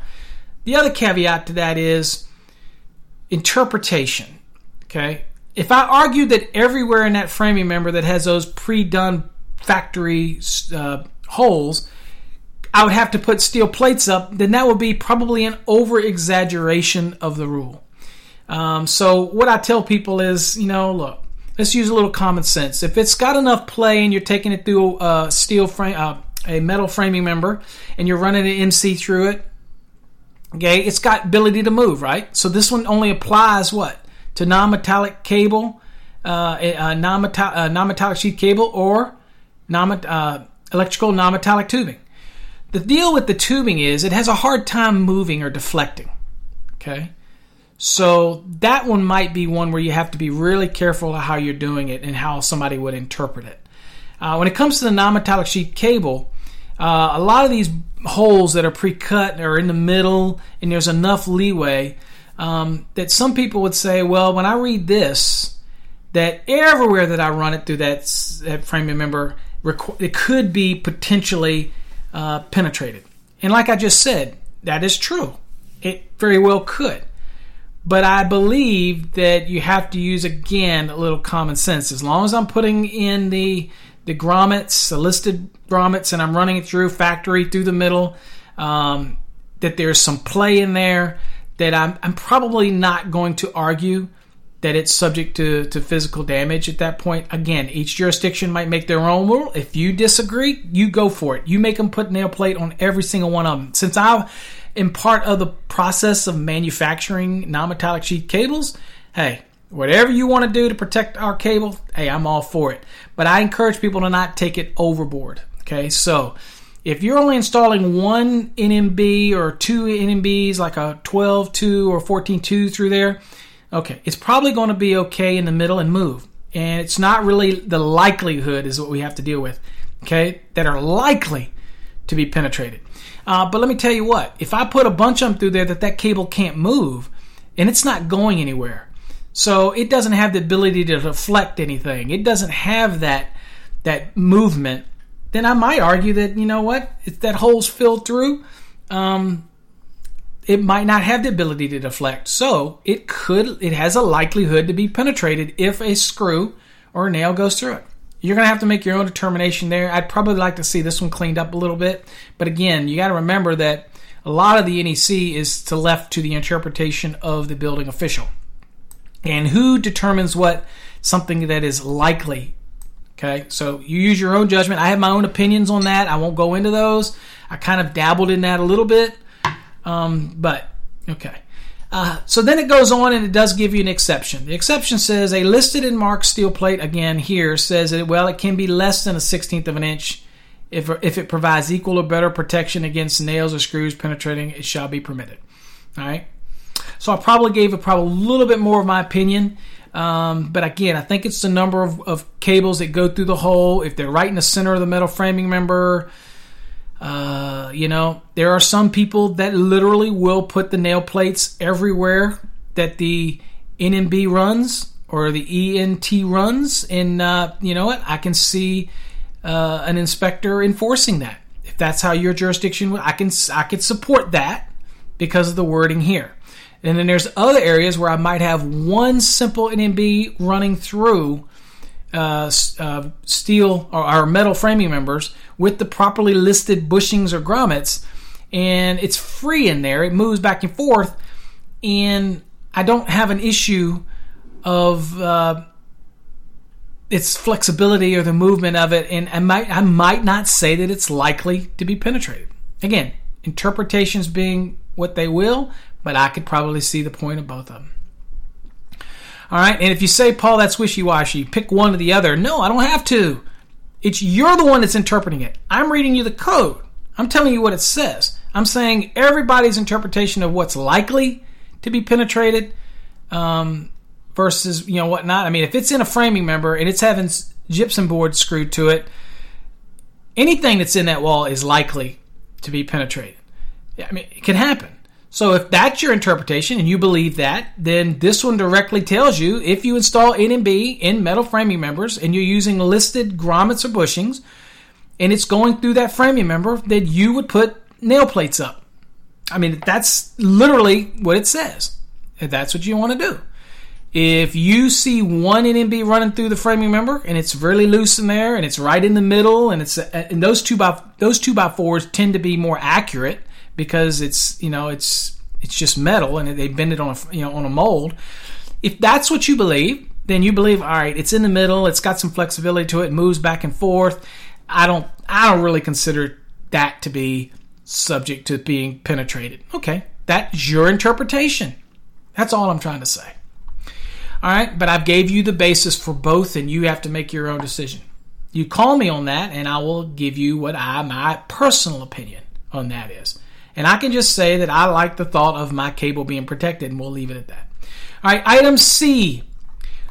the other caveat to that is interpretation. Okay if I argue that everywhere in that framing member that has those pre-done factory uh, holes, I would have to put steel plates up, then that would be probably an over exaggeration of the rule. Um, so what I tell people is, you know, look, let's use a little common sense. If it's got enough play and you're taking it through a steel frame, uh, a metal framing member, and you're running an MC through it, okay, it's got ability to move, right? So this one only applies what to non-metallic cable, uh, a, non-metallic, uh, sheath cable, or non uh, electrical non-metallic tubing. The deal with the tubing is it has a hard time moving or deflecting. Okay, so that one might be one where you have to be really careful how you're doing it and how somebody would interpret it. Uh, when it comes to the non-metallic sheath cable, uh, a lot of these holes that are pre-cut are in the middle, and there's enough leeway um, that some people would say, well, when I read this, that everywhere that I run it through that, that framing member, it could be potentially uh, penetrated. And like I just said, that is true. It very well could. But I believe that you have to use again a little common sense. As long as I'm putting in the the grommets, the listed grommets, and I'm running it through factory through the middle, um, that there's some play in there that I'm, I'm probably not going to argue that it's subject to, to physical damage at that point. Again, each jurisdiction might make their own rule. If you disagree, you go for it. You make them put nail plate on every single one of them. Since I am part of the process of manufacturing non-metallic sheath cables, hey, whatever you want to do to protect our cable, hey, I'm all for it. But I encourage people to not take it overboard. Okay, so if you're only installing one NMB or two NMBs, like a 12.2 or 14.2 through there, okay, it's probably going to be okay in the middle and move. And it's not really the likelihood is what we have to deal with, okay, that are likely to be penetrated. Uh, but let me tell you what, if I put a bunch of them through there that that cable can't move, and it's not going anywhere. So it doesn't have the ability to deflect anything. It doesn't have that that movement. Then I might argue that you know what, if that hole's filled through, um, it might not have the ability to deflect. So it could, it has a likelihood to be penetrated if a screw or a nail goes through it. You're going to have to make your own determination there. I'd probably like to see this one cleaned up a little bit. But again, you got to remember that a lot of the NEC is to left to the interpretation of the building official. And who determines what something that is likely? Okay, so you use your own judgment. I have my own opinions on that. I won't go into those. I kind of dabbled in that a little bit. Um, but, okay. Uh, so then it goes on and it does give you an exception. The exception says a listed and marked steel plate, again here, says that, well, it can be less than a 16th of an inch. If, if it provides equal or better protection against nails or screws penetrating, it shall be permitted. All right. So I probably gave a probably a little bit more of my opinion. Um, but again, I think it's the number of, of, cables that go through the hole. If they're right in the center of the metal framing member, uh, you know, there are some people that literally will put the nail plates everywhere that the NMB runs or the ENT runs. And uh, you know what? I can see uh, an inspector enforcing that. If that's how your jurisdiction, I can I could support that because of the wording here. And then there's other areas where I might have one simple NMB running through uh, uh, steel or, or, metal framing members with the properly listed bushings or grommets, and it's free in there. It moves back and forth, and I don't have an issue of uh, its flexibility or the movement of it. And I might I might not say that it's likely to be penetrated. Again, interpretations being what they will, but I could probably see the point of both of them. All right, and if you say, Paul, that's wishy washy, pick one or the other. No, I don't have to. It's you're the one that's interpreting it. I'm reading you the code. I'm telling you what it says. I'm saying everybody's interpretation of what's likely to be penetrated um, versus you know whatnot. I mean, if it's in a framing member and it's having gypsum board screwed to it, anything that's in that wall is likely to be penetrated. I mean, it can happen. So if that's your interpretation and you believe that, then this one directly tells you if you install NMB in metal framing members and you're using listed grommets or bushings and it's going through that framing member, then you would put nail plates up. I mean, that's literally what it says. If that's what you want to do. If you see one NMB running through the framing member and it's really loose in there and it's right in the middle and it's uh, and those two by those two by fours tend to be more accurate because it's you know it's it's just metal and they bend it on a you know on a mold. If that's what you believe, then you believe all right, it's in the middle, it's got some flexibility to it, moves back and forth. I don't I don't really consider that to be subject to being penetrated. Okay, that's your interpretation. That's all I'm trying to say. All right, but I've gave you the basis for both and you have to make your own decision. You call me on that and I will give you what I my personal opinion on that is. And I can just say that I like the thought of my cable being protected, and we'll leave it at that. All right, item C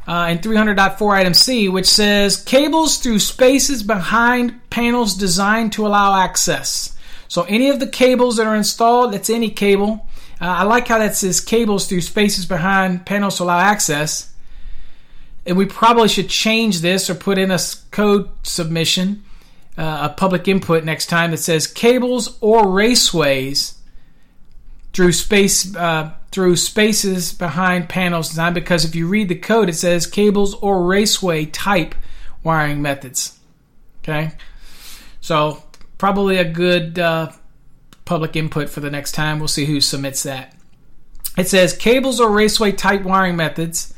uh, in 300.4 item C, which says cables through spaces behind panels designed to allow access. So any of the cables that are installed, that's any cable. Uh, I like how that says cables through spaces behind panels to allow access. And we probably should change this or put in a code submission uh, a public input next time that says cables or raceways through space uh, through spaces behind panels designed because if you read the code it says cables or raceway type wiring methods. Okay? So probably a good uh, public input for the next time. We'll see who submits that. It says cables or raceway type wiring methods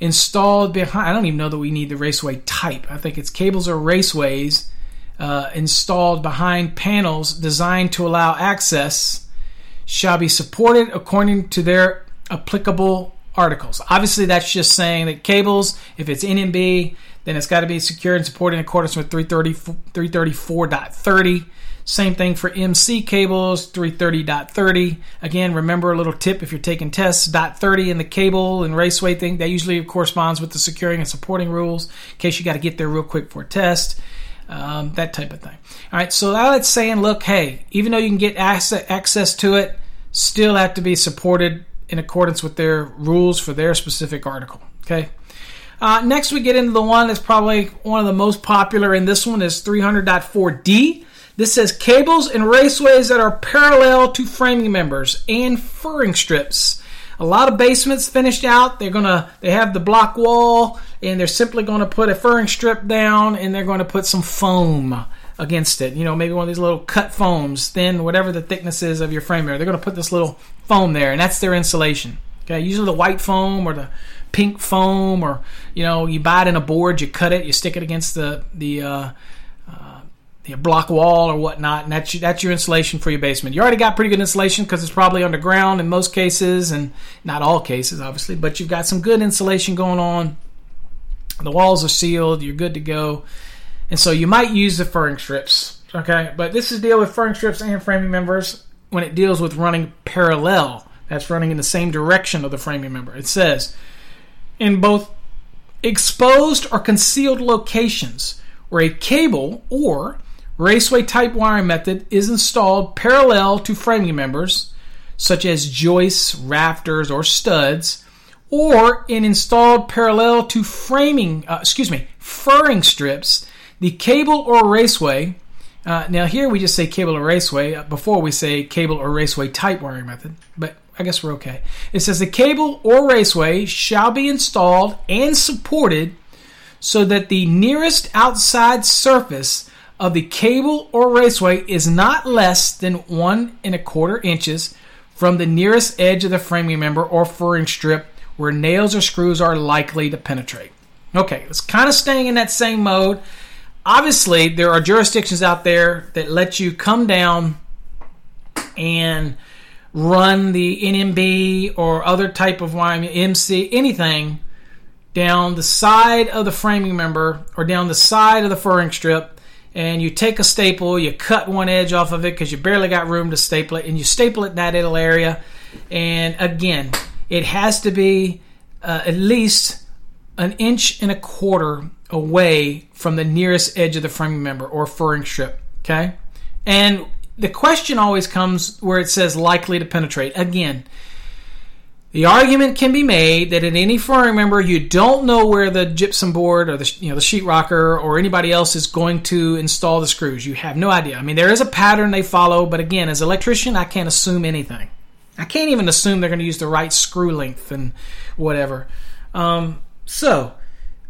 installed behind i don't even know that we need the raceway type. I think it's cables or raceways uh, installed behind panels designed to allow access shall be supported according to their applicable articles. Obviously, that's just saying that cables, if it's NMB, then it's got to be secured and supported in accordance with 334.30. Same thing for MC cables, 330.30. Again, remember a little tip if you're taking tests, dot 30 in the cable and raceway thing, that usually corresponds with the securing and supporting rules in case you got to get there real quick for a test um, that type of thing. All right, so now it's saying, look, hey, even though you can get access, to it, still have to be supported in accordance with their rules for their specific article. Okay. Uh, next, we get into the one that's probably one of the most popular, and this one is 300.4D. This says cables and raceways that are parallel to framing members and furring strips. A lot of basements finished out. They're gonna they have the block wall, and they're simply to put a furring strip down, and they're to put some foam against it. You know, maybe one of these little cut foams, thin, whatever the thickness is of your frame They're going to put this little foam there, and that's their insulation. Okay, usually the white foam or the pink foam, or you know, you buy it in a board, you cut it, you stick it against the the uh, block wall or whatnot, and that's that's your insulation for your basement. You already got pretty good insulation because it's probably underground in most cases, and not all cases, obviously, but you've got some good insulation going on. The walls are sealed. You're good to go. And so you might use the furring strips, okay? But this is deal with furring strips and framing members when it deals with running parallel. That's running in the same direction of the framing member. It says in both exposed or concealed locations where a cable or raceway type wiring method is installed parallel to framing members, such as joists, rafters, or studs, or in installed parallel to framing, uh, excuse me, furring strips the cable or raceway. Uh, now here we just say cable or raceway. Uh, before we say cable or raceway type wiring method, but I guess we're okay. It says the cable or raceway shall be installed and supported so that the nearest outside surface of the cable or raceway is not less than one and a quarter inches from the nearest edge of the framing member or furring strip where nails or screws are likely to penetrate. Okay, it's kind of staying in that same mode obviously there are jurisdictions out there that let you come down and run the NMB or other type of wiring, MC, anything down the side of the framing member or down the side of the furring strip, and you take a staple, you cut one edge off of it because you barely got room to staple it, and you staple it in that little area. And again, it has to be uh, at least an inch and a quarter away from the nearest edge of the framing member or furring strip. Okay? And the question always comes where it says likely to penetrate. Again, the argument can be made that in any furring member, you don't know where the gypsum board or the you know the sheetrocker or anybody else is going to install the screws. You have no idea. I mean, there is a pattern they follow, but again, as an electrician, I can't assume anything. I can't even assume they're going to use the right screw length and whatever. Um, so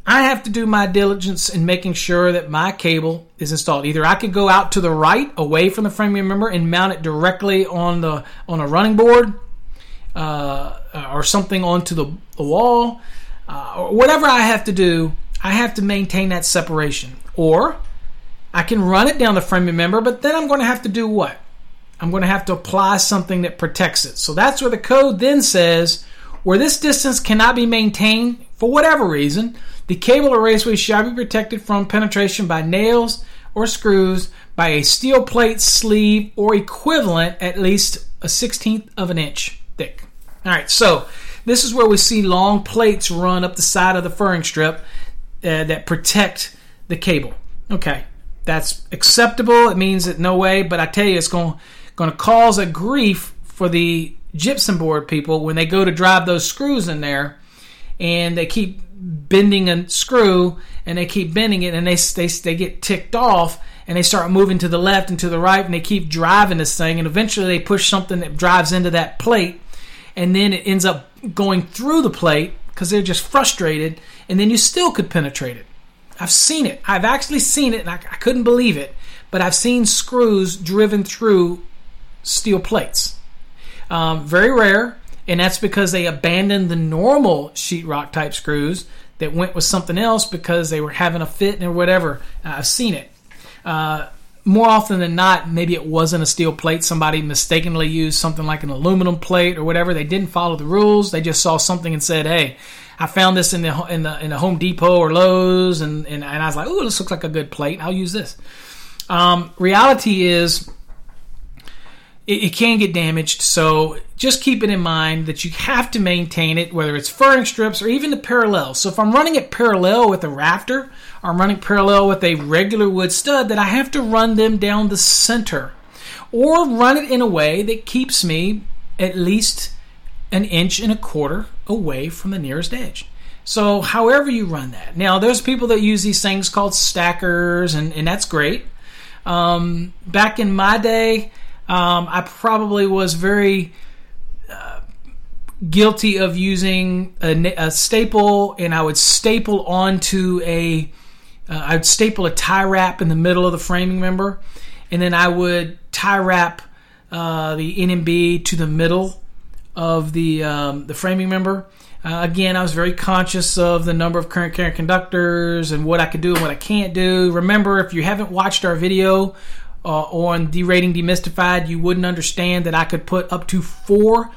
I have to do my diligence in making sure that my cable is installed. Either I could go out to the right, away from the framing member, and mount it directly on the on a running board, uh, or something onto the, the wall, uh, or whatever I have to do. I have to maintain that separation. Or I can run it down the framing member, but then I'm going to have to do what? I'm going to have to apply something that protects it. So that's where the code then says where this distance cannot be maintained for whatever reason the cable or raceway shall be protected from penetration by nails or screws by a steel plate sleeve or equivalent at least a sixteenth of an inch thick. All right, so this is where we see long plates run up the side of the furring strip uh, that protect the cable. Okay, that's acceptable. It means that no way, but I tell you, it's going going to cause a grief for the gypsum board people when they go to drive those screws in there, and they keep bending a screw and they keep bending it and they, they, they get ticked off and they start moving to the left and to the right and they keep driving this thing and eventually they push something that drives into that plate and then it ends up going through the plate because they're just frustrated and then you still could penetrate it i've seen it i've actually seen it and i, I couldn't believe it but i've seen screws driven through steel plates um, very rare and that's because they abandoned the normal sheetrock type screws that went with something else because they were having a fit or whatever. Uh, I've seen it. Uh, more often than not, maybe it wasn't a steel plate. Somebody mistakenly used something like an aluminum plate or whatever. They didn't follow the rules. They just saw something and said, "Hey, I found this in the in the in the Home Depot or Lowe's," and and, and I was like, "Oh, this looks like a good plate. I'll use this." Um, reality is it, it can get damaged. So just keep it in mind that you have to maintain it, whether it's furring strips or even the parallel. So if I'm running it parallel with a rafter, I'm running parallel with a regular wood stud, that I have to run them down the center, or run it in a way that keeps me at least an inch and a quarter away from the nearest edge. So, however you run that. Now, there's people that use these things called stackers, and, and that's great. Um, back in my day, um, I probably was very uh, guilty of using a, a, staple, and I would staple onto a. Uh, I'd staple a tie wrap in the middle of the framing member, and then I would tie wrap uh, the NMB to the middle of the um, the framing member. Uh, again, I was very conscious of the number of current carrying conductors and what I could do and what I can't do. Remember, if you haven't watched our video uh, on derating demystified, you wouldn't understand that I could put up to four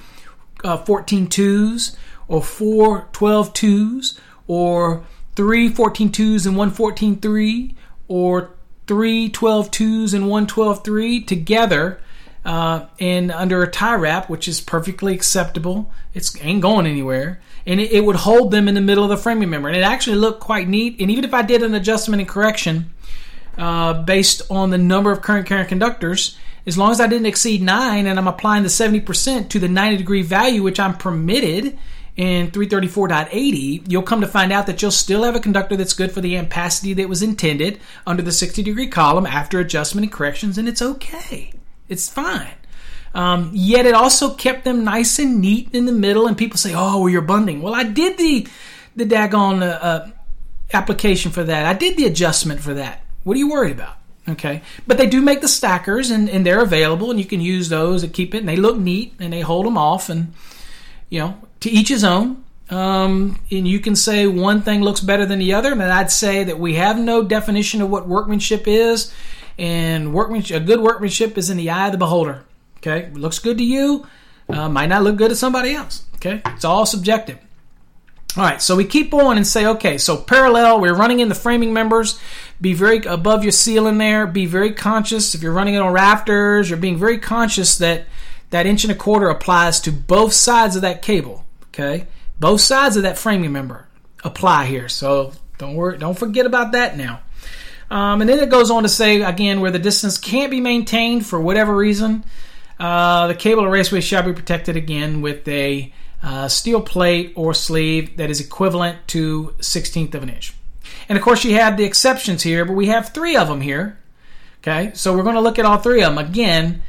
uh, 14 twos or four 12 twos or three 14 twos and one 14 3 or three 12 twos and one 12 3 together uh, and under a tie wrap, which is perfectly acceptable. It's ain't going anywhere, and it, it, would hold them in the middle of the framing member, and it actually looked quite neat. And even if I did an adjustment and correction uh, based on the number of current carrying conductors, as long as I didn't exceed nine, and I'm applying the seventy percent to the ninety degree value which I'm permitted in 334.80, you'll come to find out that you'll still have a conductor that's good for the ampacity that was intended under the 60 degree column after adjustment and corrections, and it's okay. It's fine. Um, yet it also kept them nice and neat in the middle. And people say, "Oh, well, you're bunding." Well, I did the the daggone uh, uh, application for that. I did the adjustment for that. What are you worried about? Okay, but they do make the stackers, and, and they're available, and you can use those and keep it. And they look neat, and they hold them off, and you know, to each his own. Um, and you can say one thing looks better than the other, and I'd say that we have no definition of what workmanship is and workmanship, a good workmanship is in the eye of the beholder. Okay, looks good to you, uh, might not look good to somebody else. Okay, it's all subjective. All right, so we keep on and say, okay, so parallel, we're running in the framing members. Be very above your ceiling there. Be very conscious. If you're running it on rafters, you're being very conscious that that inch and a quarter applies to both sides of that cable. Okay, both sides of that framing member apply here. So don't worry, don't forget about that now. Um, and then it goes on to say again where the distance can't be maintained for whatever reason, uh, the cable or raceway shall be protected again with a uh, steel plate or sleeve that is equivalent to 16th of an inch. And of course, you have the exceptions here, but we have three of them here. Okay, so we're going to look at all three of them again.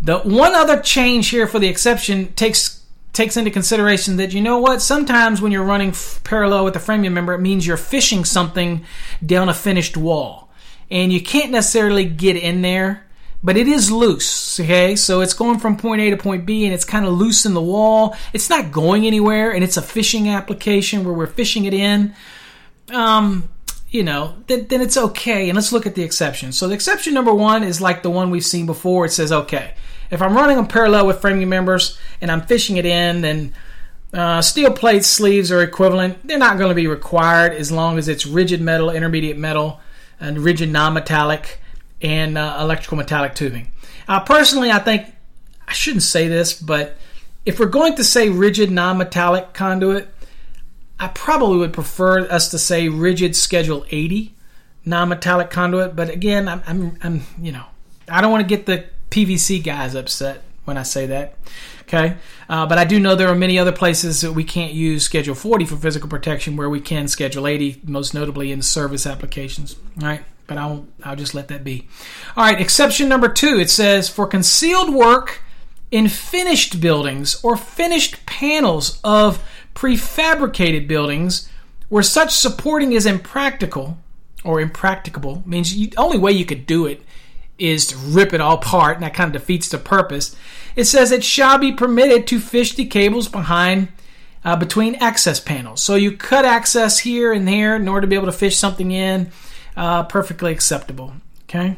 The one other change here for the exception takes takes into consideration that you know what sometimes when you're running f- parallel with the framing member it means you're fishing something down a finished wall. And you can't necessarily get in there but it is loose okay? So it's going from point a to point b and it's kind of loose in the wall. It's not going anywhere and it's a fishing application where we're fishing it in. Um you know then it's okay and let's look at the exception. So the exception number one is like the one we've seen before. It says okay if I'm running them parallel with framing members and I'm fishing it in, then uh, steel plate sleeves are equivalent. They're not going to be required as long as it's rigid metal, intermediate metal, and rigid non-metallic and uh, electrical metallic tubing. Uh, personally, I think I shouldn't say this, but if we're going to say rigid non-metallic conduit, I probably would prefer us to say rigid Schedule 80 non-metallic conduit. But again, I'm, I'm, I'm you know, I don't want to get the PVC guys upset when I say that. Okay, uh, but I do know there are many other places that we can't use Schedule 40 for physical protection where we can Schedule 80, most notably in service applications. All right, but I'll I'll just let that be. All right, exception number two. It says for concealed work in finished buildings or finished panels of prefabricated buildings where such supporting is impractical or impracticable means the only way you could do it is to rip it all apart, and that kind of defeats the purpose. It says it shall be permitted to fish the cables behind uh, between access panels. So you cut access here and there in order to be able to fish something in. Uh, perfectly acceptable. Okay,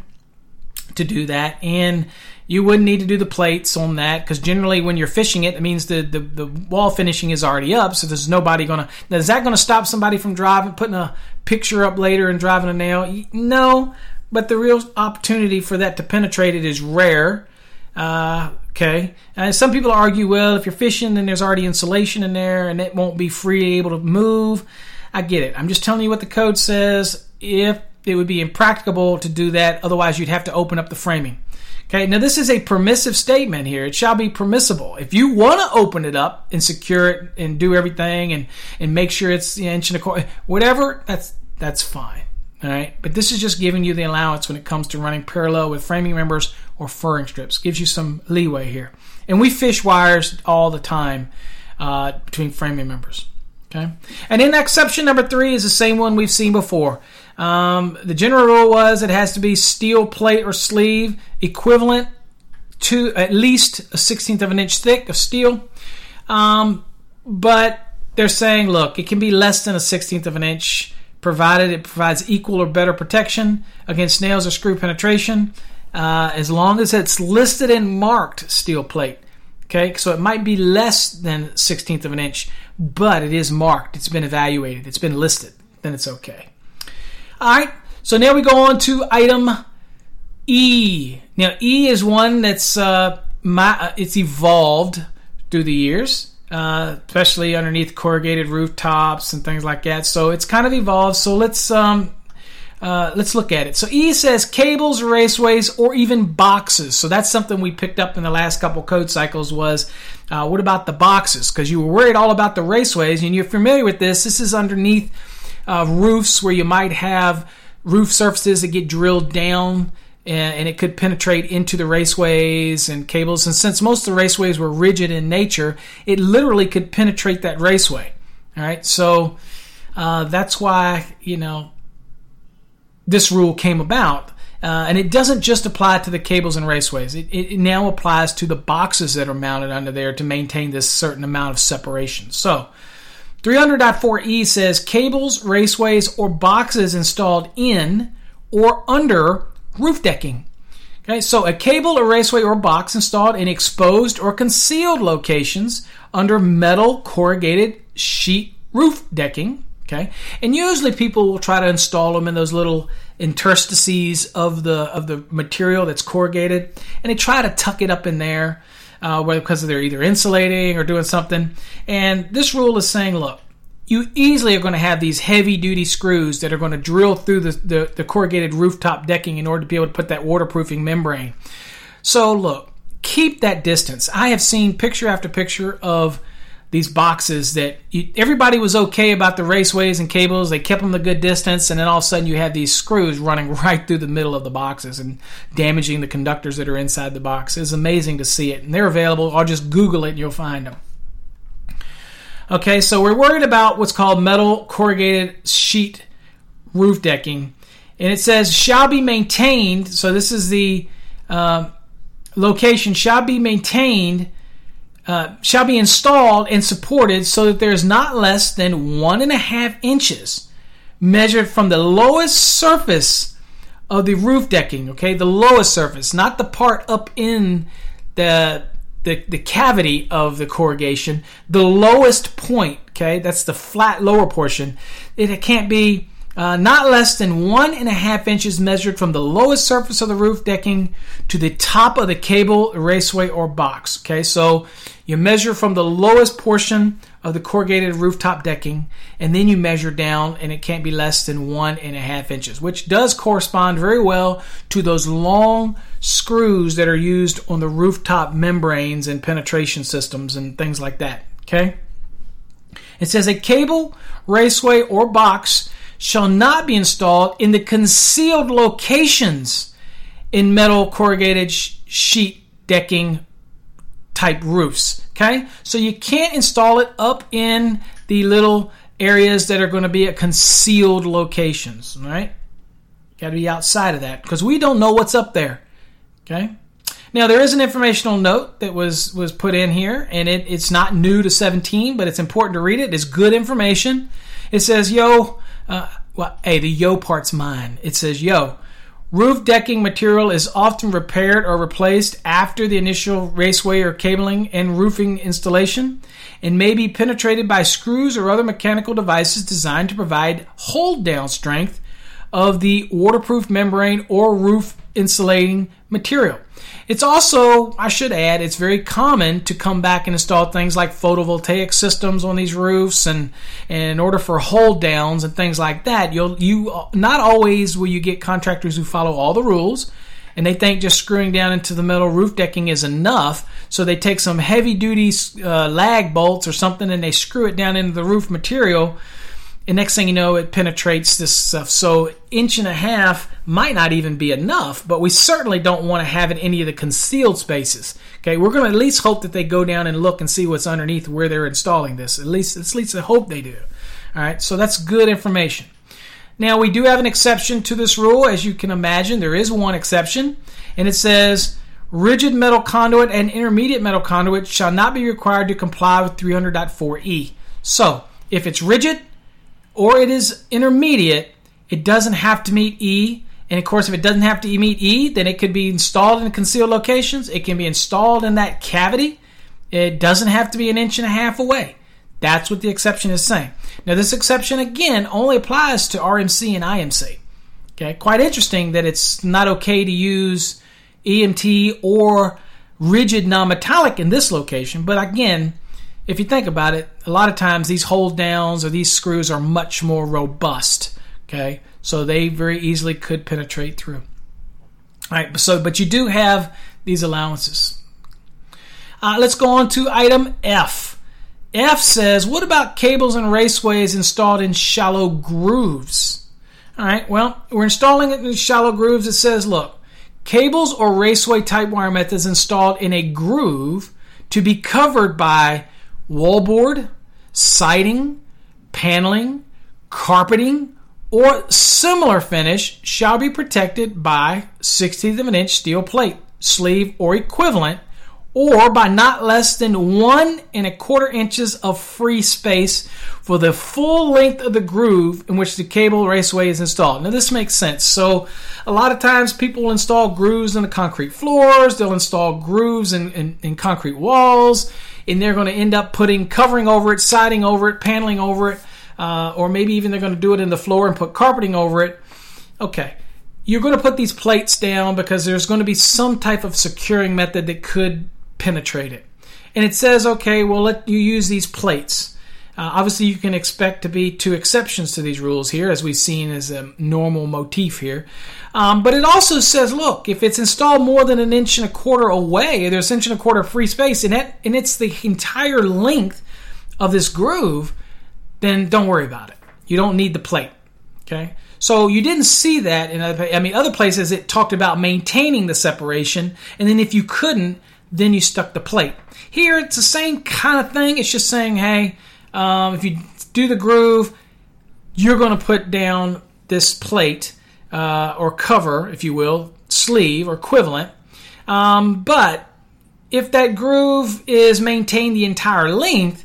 to do that, and you wouldn't need to do the plates on that because generally when you're fishing it, it means the, the, the wall finishing is already up, so there's nobody gonna. Now, is that to stop somebody from driving, putting a picture up later and driving a nail? No, but the real opportunity for that to penetrate it is rare. Uh, okay, and some people argue, well, if you're fishing, then there's already insulation in there, and it won't be free able to move. I get it. I'm just telling you what the code says. If it would be impracticable to do that. Otherwise, you'd have to open up the framing. Okay, now this is a permissive statement here. It shall be permissible. If you want to open it up and secure it and do everything and, and make sure it's the inch and a quarter, whatever, that's that's fine. All right, but this is just giving you the allowance when it comes to running parallel with framing members or furring strips. Gives you some leeway here. And we fish wires all the time uh, between framing members. Okay, and then exception number three is the same one we've seen before. Um, the general rule was it has to be steel plate or sleeve equivalent to at least a sixteenth of an inch thick of steel. Um, but they're saying, look, it can be less than a sixteenth of an inch, provided it provides equal or better protection against nails or screw penetration, uh, as long as it's listed and marked steel plate. Okay, so it might be less than 16th of an inch, but it is marked. It's been evaluated. It's been listed. Then it's okay. All right, so now we go on to item E. Now E is one that's uh, my, uh, it's evolved through the years, uh, especially underneath corrugated rooftops and things like that. So it's kind of evolved. So let's um, uh, let's look at it. So E says cables, raceways, or even boxes. So that's something we picked up in the last couple code cycles. Was uh, what about the boxes? Because you were worried all about the raceways, and you're familiar with this. This is underneath uh, roofs where you might have roof surfaces that get drilled down and, it could penetrate into the raceways and cables. And since most of the raceways were rigid in nature, it literally could penetrate that raceway. All right, so uh, that's why you know this rule came about. Uh, and it doesn't just apply to the cables and raceways. It, it, now applies to the boxes that are mounted under there to maintain this certain amount of separation. So, 300.4e says cables, raceways, or boxes installed in or under roof decking. Okay, so a cable, a raceway, or box installed in exposed or concealed locations under metal corrugated sheet roof decking. Okay, and usually people will try to install them in those little interstices of the of the material that's corrugated, and they try to tuck it up in there, uh, because they're either insulating or doing something. And this rule is saying, look, you easily are going to have these heavy duty screws that are going to drill through the, the, the, corrugated rooftop decking in order to be able to put that waterproofing membrane. So, look, keep that distance. I have seen picture after picture of these boxes that you, everybody was okay about the raceways and cables. They kept them a good distance, and then all of a sudden you have these screws running right through the middle of the boxes and damaging the conductors that are inside the box. It's amazing to see it, and they're available. I'll just Google it and you'll find them. Okay, so we're worried about what's called metal corrugated sheet roof decking, and it says shall be maintained. So this is the uh, location shall be maintained, uh, shall be installed and supported so that there is not less than one and a half inches measured from the lowest surface of the roof decking. Okay, the lowest surface, not the part up in the the, the cavity of the corrugation, the lowest point, okay, that's the flat lower portion, it can't be uh, not less than one and a half inches measured from the lowest surface of the roof decking to the top of the cable, raceway, or box. Okay, so you measure from the lowest portion of the corrugated rooftop decking, and then you measure down, and it can't be less than one and a half inches, which does correspond very well to those long screws that are used on the rooftop membranes and penetration systems and things like that. Okay? It says a cable, raceway, or box shall not be installed in the concealed locations in metal corrugated sheet decking type roofs. Okay, so you can't install it up in the little areas that are going to be at concealed locations. Right? Got to be outside of that because we don't know what's up there. Okay. Now there is an informational note that was was put in here, and it, it's not new to 17, but it's important to read it. It's good information. It says, "Yo, uh, well, hey, the yo part's mine." It says, "Yo, Roof decking material is often repaired or replaced after the initial raceway or cabling and roofing installation and may be penetrated by screws or other mechanical devices designed to provide hold down strength of the waterproof membrane or roof insulating material. It's also, I should add, it's very common to come back and install things like photovoltaic systems on these roofs, and, and in order for hold downs and things like that, you'll you not always will you get contractors who follow all the rules, and they think just screwing down into the metal roof decking is enough. So they take some heavy duty uh, lag bolts or something, and they screw it down into the roof material and next thing you know, it penetrates this stuff. So inch and a half might not even be enough, but we certainly don't want to have it in any of the concealed spaces. Okay, we're going to at least hope that they go down and look and see what's underneath where they're installing this. At least, at least I hope they do. All right, so that's good information. Now we do have an exception to this rule, as you can imagine. There is one exception, and it says rigid metal conduit and intermediate metal conduit shall not be required to comply with 300.4e. So if it's rigid, or it is intermediate, it doesn't have to meet E. And of course, if it doesn't have to meet E, then it could be installed in concealed locations. It can be installed in that cavity. It doesn't have to be an inch and a half away. That's what the exception is saying. Now, this exception again only applies to RMC and IMC. Okay, quite interesting that it's not okay to use EMT or rigid non-metallic in this location, but again, if you think about it, a lot of times these hold downs or these screws are much more robust. Okay, so they very easily could penetrate through. All right, so but you do have these allowances. Uh, let's go on to item F. F says, what about cables and raceways installed in shallow grooves? All right, well, we're installing it in shallow grooves. It says, look, cables or raceway type wire methods installed in a groove to be covered by wallboard, siding, paneling, carpeting, or similar finish shall be protected by 16th of an inch steel plate, sleeve, or equivalent, or by not less than one and a quarter inches of free space for the full length of the groove in which the cable raceway is installed. Now, this makes sense. So, a lot of times people will install grooves in the concrete floors, they'll install grooves in, in, in concrete walls and they're going to end up putting covering over it, siding over it, paneling over it, uh, or maybe even they're going to do it in the floor and put carpeting over it. Okay, you're going to put these plates down because there's going to be some type of securing method that could penetrate it. And it says, okay, well, let you use these plates. Uh, obviously, you can expect to be two exceptions to these rules here, as we've seen as a normal motif here. Um, but it also says, look, if it's installed more than an inch and a quarter away, there's an inch and a quarter free space, and, it, and it's the entire length of this groove, then don't worry about it. You don't need the plate. Okay? So you didn't see that in other, I mean, other places it talked about maintaining the separation, and then if you couldn't, then you stuck the plate. Here it's the same kind of thing. It's just saying, hey, um, if you do the groove, you're going to put down this plate uh, or cover, if you will, sleeve or equivalent. Um, but if that groove is maintained the entire length,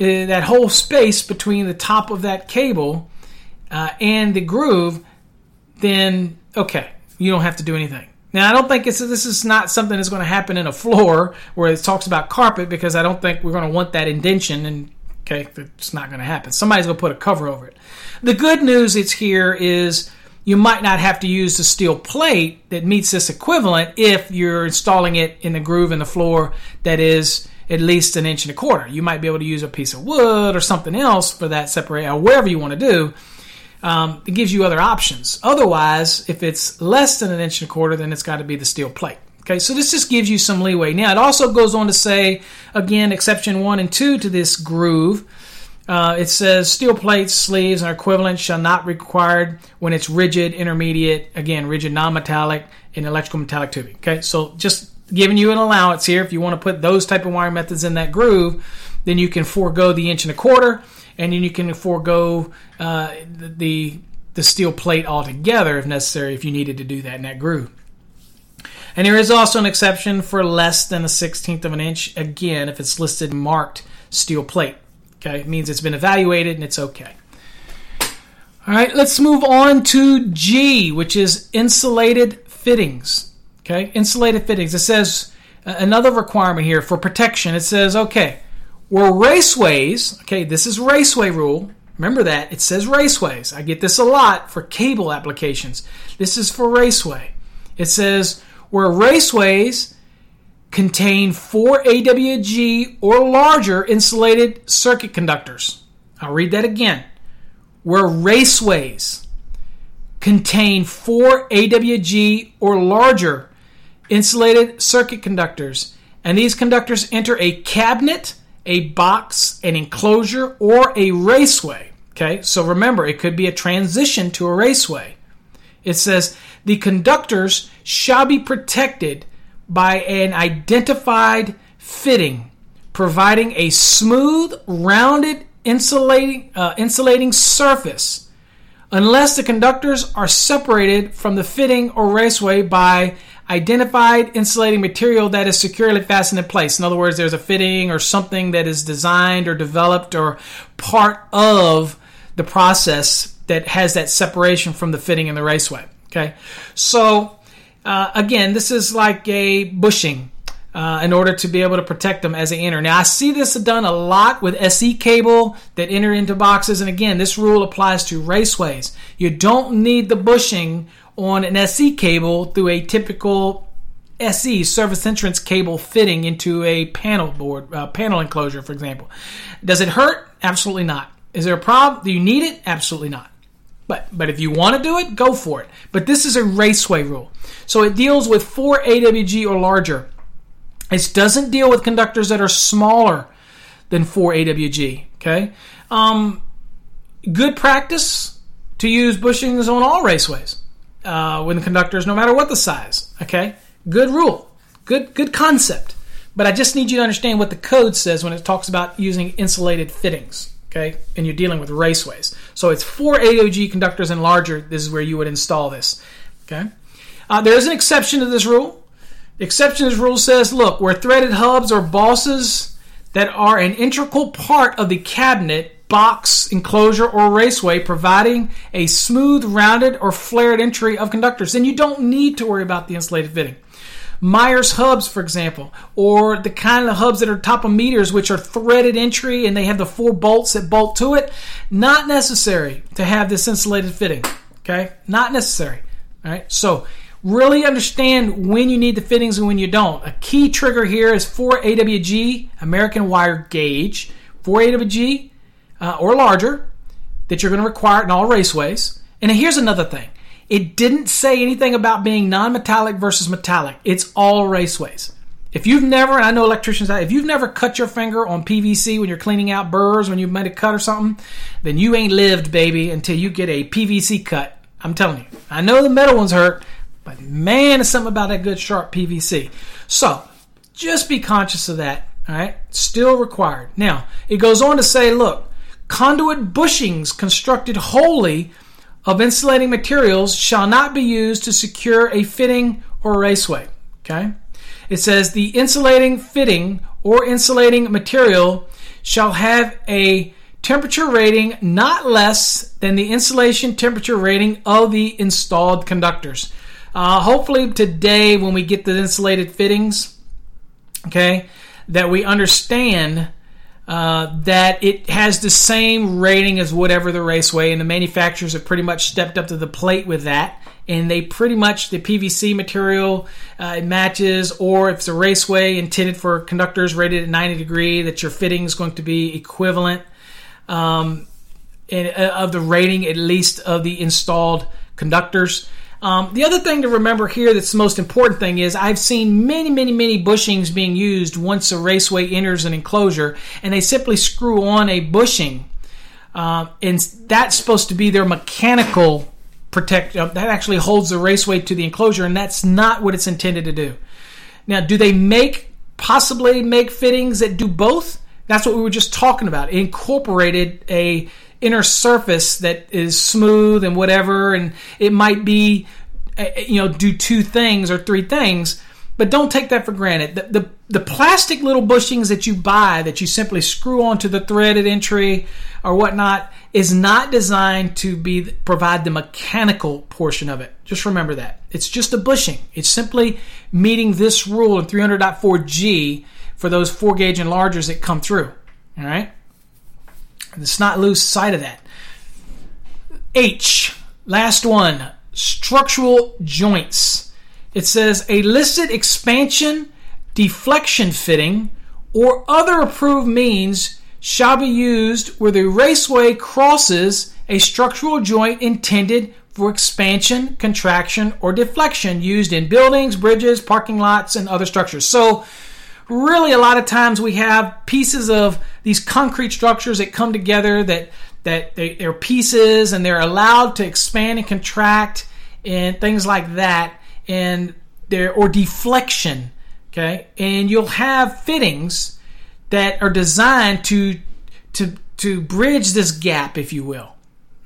uh, that whole space between the top of that cable uh, and the groove, then okay, you don't have to do anything. Now, I don't think it's this is not something that's going to happen in a floor where it talks about carpet because I don't think we're going to want that indention and okay, it's not going to happen. Somebody's going to put a cover over it. The good news it's here is you might not have to use the steel plate that meets this equivalent if you're installing it in the groove in the floor that is at least an inch and a quarter. You might be able to use a piece of wood or something else for that separate, or whatever you want to do. Um, it gives you other options. Otherwise, if it's less than an inch and a quarter, then it's got to be the steel plate. Okay, so this just gives you some leeway. Now, it also goes on to say, again, exception one and two to this groove uh, it says steel plates, sleeves, and equivalent shall not be required when it's rigid, intermediate, again, rigid non-metallic, and electrical metallic tubing. Okay, so just giving you an allowance here. If you want to put those type of wiring methods in that groove, then you can forego the inch and a quarter, and then you can forego uh, the the steel plate altogether if necessary if you needed to do that in that groove. And there is also an exception for less than a sixteenth of an inch, again, if it's listed marked steel plate. Okay, it means it's been evaluated and it's okay. All right, let's move on to G, which is insulated fittings. Okay, insulated fittings. It says uh, another requirement here for protection. It says, okay, where raceways, okay, this is raceway rule. Remember that. It says raceways. I get this a lot for cable applications. This is for raceway. It says, where raceways contain 4 AWG or larger insulated circuit conductors. I'll read that again. Where raceways contain 4 AWG or larger insulated circuit conductors, and these conductors enter a cabinet, a box, an enclosure, or a raceway. Okay, so remember, it could be a transition to a raceway. It says the conductors shall be protected by an identified fitting, providing a smooth, rounded, insulating, uh, insulating surface, unless the conductors are separated from the fitting or raceway by identified insulating material that is securely fastened in place. In other words, there's a fitting or something that is designed or developed or part of the process that has that separation from the fitting and the raceway. Okay, so uh, again, this is like a bushing. Uh, in order to be able to protect them as they enter. Now, I see this done a lot with SE cable that enter into boxes, and again, this rule applies to raceways. You don't need the bushing on an SE cable through a typical SE service entrance cable fitting into a panel board, uh, panel enclosure, for example. Does it hurt? Absolutely not. Is there a problem? Do you need it? Absolutely not. But but if you want to do it, go for it. But this is a raceway rule. So it deals with 4 AWG or larger. It doesn't deal with conductors that are smaller than 4 AWG. Okay? Um, good practice to use bushings on all raceways uh, with the conductors, no matter what the size. Okay? Good rule. Good good concept. But I just need you to understand what the code says when it talks about using insulated fittings okay? And you're dealing with raceways. So it's four AWG conductors and larger. This is where you would install this, okay? Uh, there is an exception to this rule. Exception to this rule says, look, where threaded hubs or bosses that are an integral part of the cabinet, box, enclosure, or raceway, providing a smooth, rounded, or flared entry of conductors, then you don't need to worry about the insulated fitting. Myers hubs, for example, or the kind of hubs that are top of meters, which are threaded entry and they have the four bolts that bolt to it. Not necessary to have this insulated fitting. Okay, not necessary. All right, so really understand when you need the fittings and when you don't. A key trigger here is 4 AWG American wire gauge, 4 AWG uh, or larger that you're going to require in all raceways. And here's another thing it didn't say anything about being non metallic versus metallic. It's all raceways. If you've never, and I know electricians, if you've never cut your finger on PVC when you're cleaning out burrs, when you've made a cut or something, then you ain't lived, baby, until you get a PVC cut. I'm telling you. I know the metal ones hurt, but man, it's something about that good sharp PVC. So just be conscious of that. All right, still required. Now it goes on to say, look, conduit bushings constructed wholly of insulating materials shall not be used to secure a fitting or raceway. Okay? It says the insulating fitting or insulating material shall have a temperature rating not less than the insulation temperature rating of the installed conductors. Uh, hopefully, today, when we get the insulated fittings, okay, that we understand uh, that it has the same rating as whatever the raceway, and the manufacturers have pretty much stepped up to the plate with that. And they pretty much the PVC material uh, matches, or if it's a raceway intended for conductors rated at 90 degree, that your fitting is going to be equivalent um, in, uh, of the rating at least of the installed conductors. Um, the other thing to remember here that's the most important thing is I've seen many, many, many bushings being used once a raceway enters an enclosure, and they simply screw on a bushing. Uh, and that's supposed to be their mechanical protect. Uh, that actually holds the raceway to the enclosure, and that's not what it's intended to do. Now, do they make possibly make fittings that do both? That's what we were just talking about. It incorporated a inner surface that is smooth and whatever, and it might be, uh, you know, do two things or three things. But don't take that for granted. The, the, the plastic little bushings that you buy that you simply screw onto the threaded entry or whatnot is not designed to be provide the mechanical portion of it. Just remember that. It's just a bushing. It's simply meeting this rule in 300.4G for those 4 gauge enlargers that come through. All right? Let's not lose sight of that. H, last one, structural joints. It says a listed expansion, deflection fitting, or other approved means shall be used where the raceway crosses a structural joint intended for expansion, contraction, or deflection used in buildings, bridges, parking lots, and other structures. So, really, a lot of times we have pieces of these concrete structures that come together that that they, they're pieces and they're allowed to expand and contract and things like that, and there or deflection. Okay, and you'll have fittings that are designed to to to bridge this gap, if you will.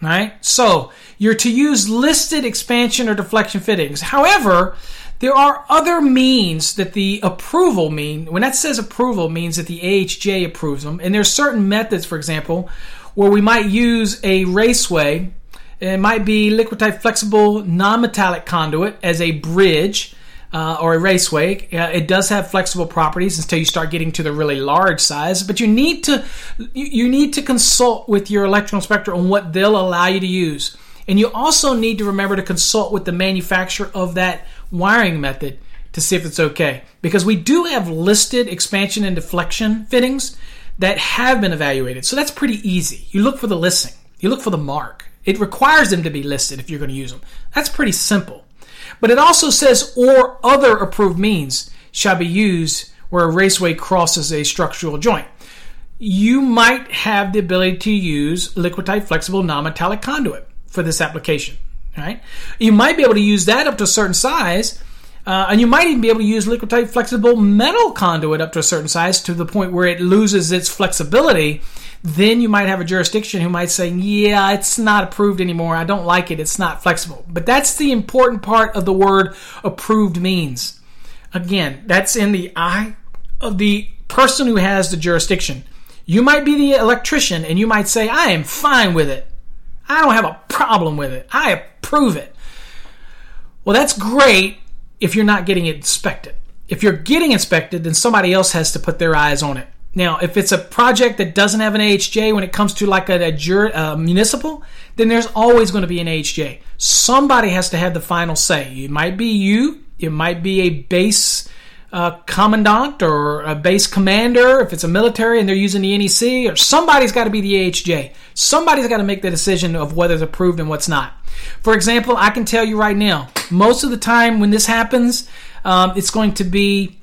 Right? So you're to use listed expansion or deflection fittings. However, there are other means that the approval mean. When that says approval means that the AHJ approves them. And there's certain methods, for example, where we might use a raceway. It might be liquid tight flexible non-metallic conduit as a bridge uh, or a raceway. Uh, it does have flexible properties until you start getting to the really large size. But you need to you, you need to consult with your electrical inspector on what they'll allow you to use. And you also need to remember to consult with the manufacturer of that wiring method to see if it's okay. Because we do have listed expansion and deflection fittings that have been evaluated. So that's pretty easy. You look for the listing, you look for the mark. It requires them to be listed if you're going to use them. That's pretty simple. But it also says, or other approved means shall be used where a raceway crosses a structural joint. You might have the ability to use liquid tight flexible non metallic conduit for this application. Right? You might be able to use that up to a certain size, uh, and you might even be able to use liquid tight flexible metal conduit up to a certain size to the point where it loses its flexibility then you might have a jurisdiction who might say, yeah, it's not approved anymore. I don't like it. It's not flexible. But that's the important part of the word approved means. Again, that's in the eye of the person who has the jurisdiction. You might be the electrician and you might say, I am fine with it. I don't have a problem with it. I approve it. Well, that's great if you're not getting inspected. If you're getting inspected, then somebody else has to put their eyes on it. Now, if it's a project that doesn't have an AHJ when it comes to like a, a, a municipal, then there's always going to be an AHJ. Somebody has to have the final say. It might be you, it might be a base uh, commandant or a base commander if it's a military and they're using the NEC, or somebody's got to be the AHJ. Somebody's got to make the decision of whether it's approved and what's not. For example, I can tell you right now, most of the time when this happens, um, it's going to be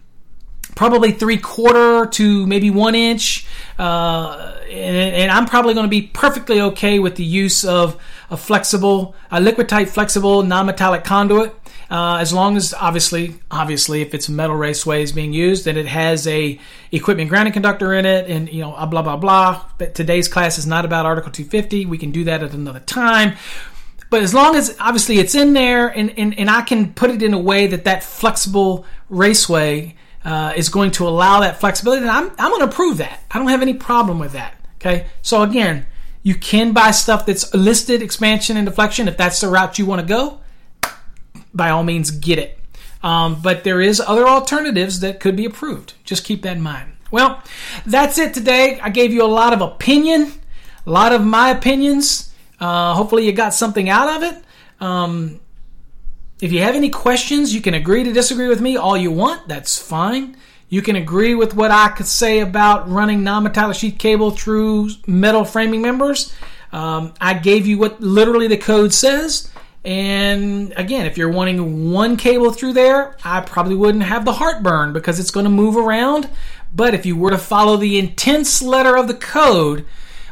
probably three quarter to maybe one inch. Uh, and, and, I'm probably going to be perfectly okay with the use of a flexible, a liquid tight flexible non-metallic conduit. Uh, as long as obviously, obviously, if it's metal raceways being used, and it has a equipment grounding conductor in it, and you know, blah blah blah. But today's class is not about Article 250. We can do that at another time. But as long as obviously it's in there, and, and, and I can put it in a way that that flexible raceway uh, is going to allow that flexibility, and I'm, I'm going to approve that. I don't have any problem with that. Okay. So again, you can buy stuff that's listed expansion and deflection if that's the route you want to go. By all means, get it. Um, but there is other alternatives that could be approved. Just keep that in mind. Well, that's it today. I gave you a lot of opinion, a lot of my opinions. Uh, hopefully, you got something out of it. Um, if you have any questions, you can agree to disagree with me all you want. That's fine. You can agree with what I could say about running non-metallic sheath cable through metal framing members. Um, I gave you what literally the code says. And again, if you're wanting one cable through there, I probably wouldn't have the heartburn because it's going to move around. But if you were to follow the intense letter of the code,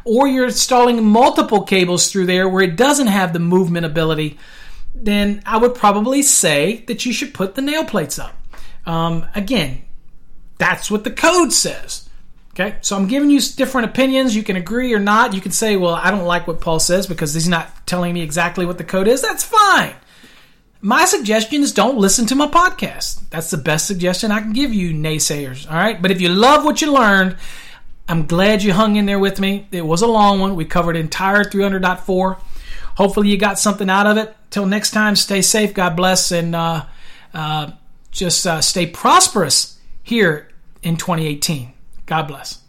or you're installing multiple cables through there where it doesn't have the movement ability, then I would probably say that you should put the nail plates up. Um, again, that's what the code says. Okay, so I'm giving you different opinions. You can agree or not. You can say, well, I don't like what Paul says because he's not telling me exactly what the code is. That's fine. My suggestion is don't listen to my podcast. That's the best suggestion I can give you, naysayers. All right, but if you love what you learned, I'm glad you hung in there with me. It was a long one. We covered entire 300.4. Hopefully, you got something out of it. Till next time, stay safe. God bless, and uh, uh, just uh, stay prosperous here in 2018. God bless.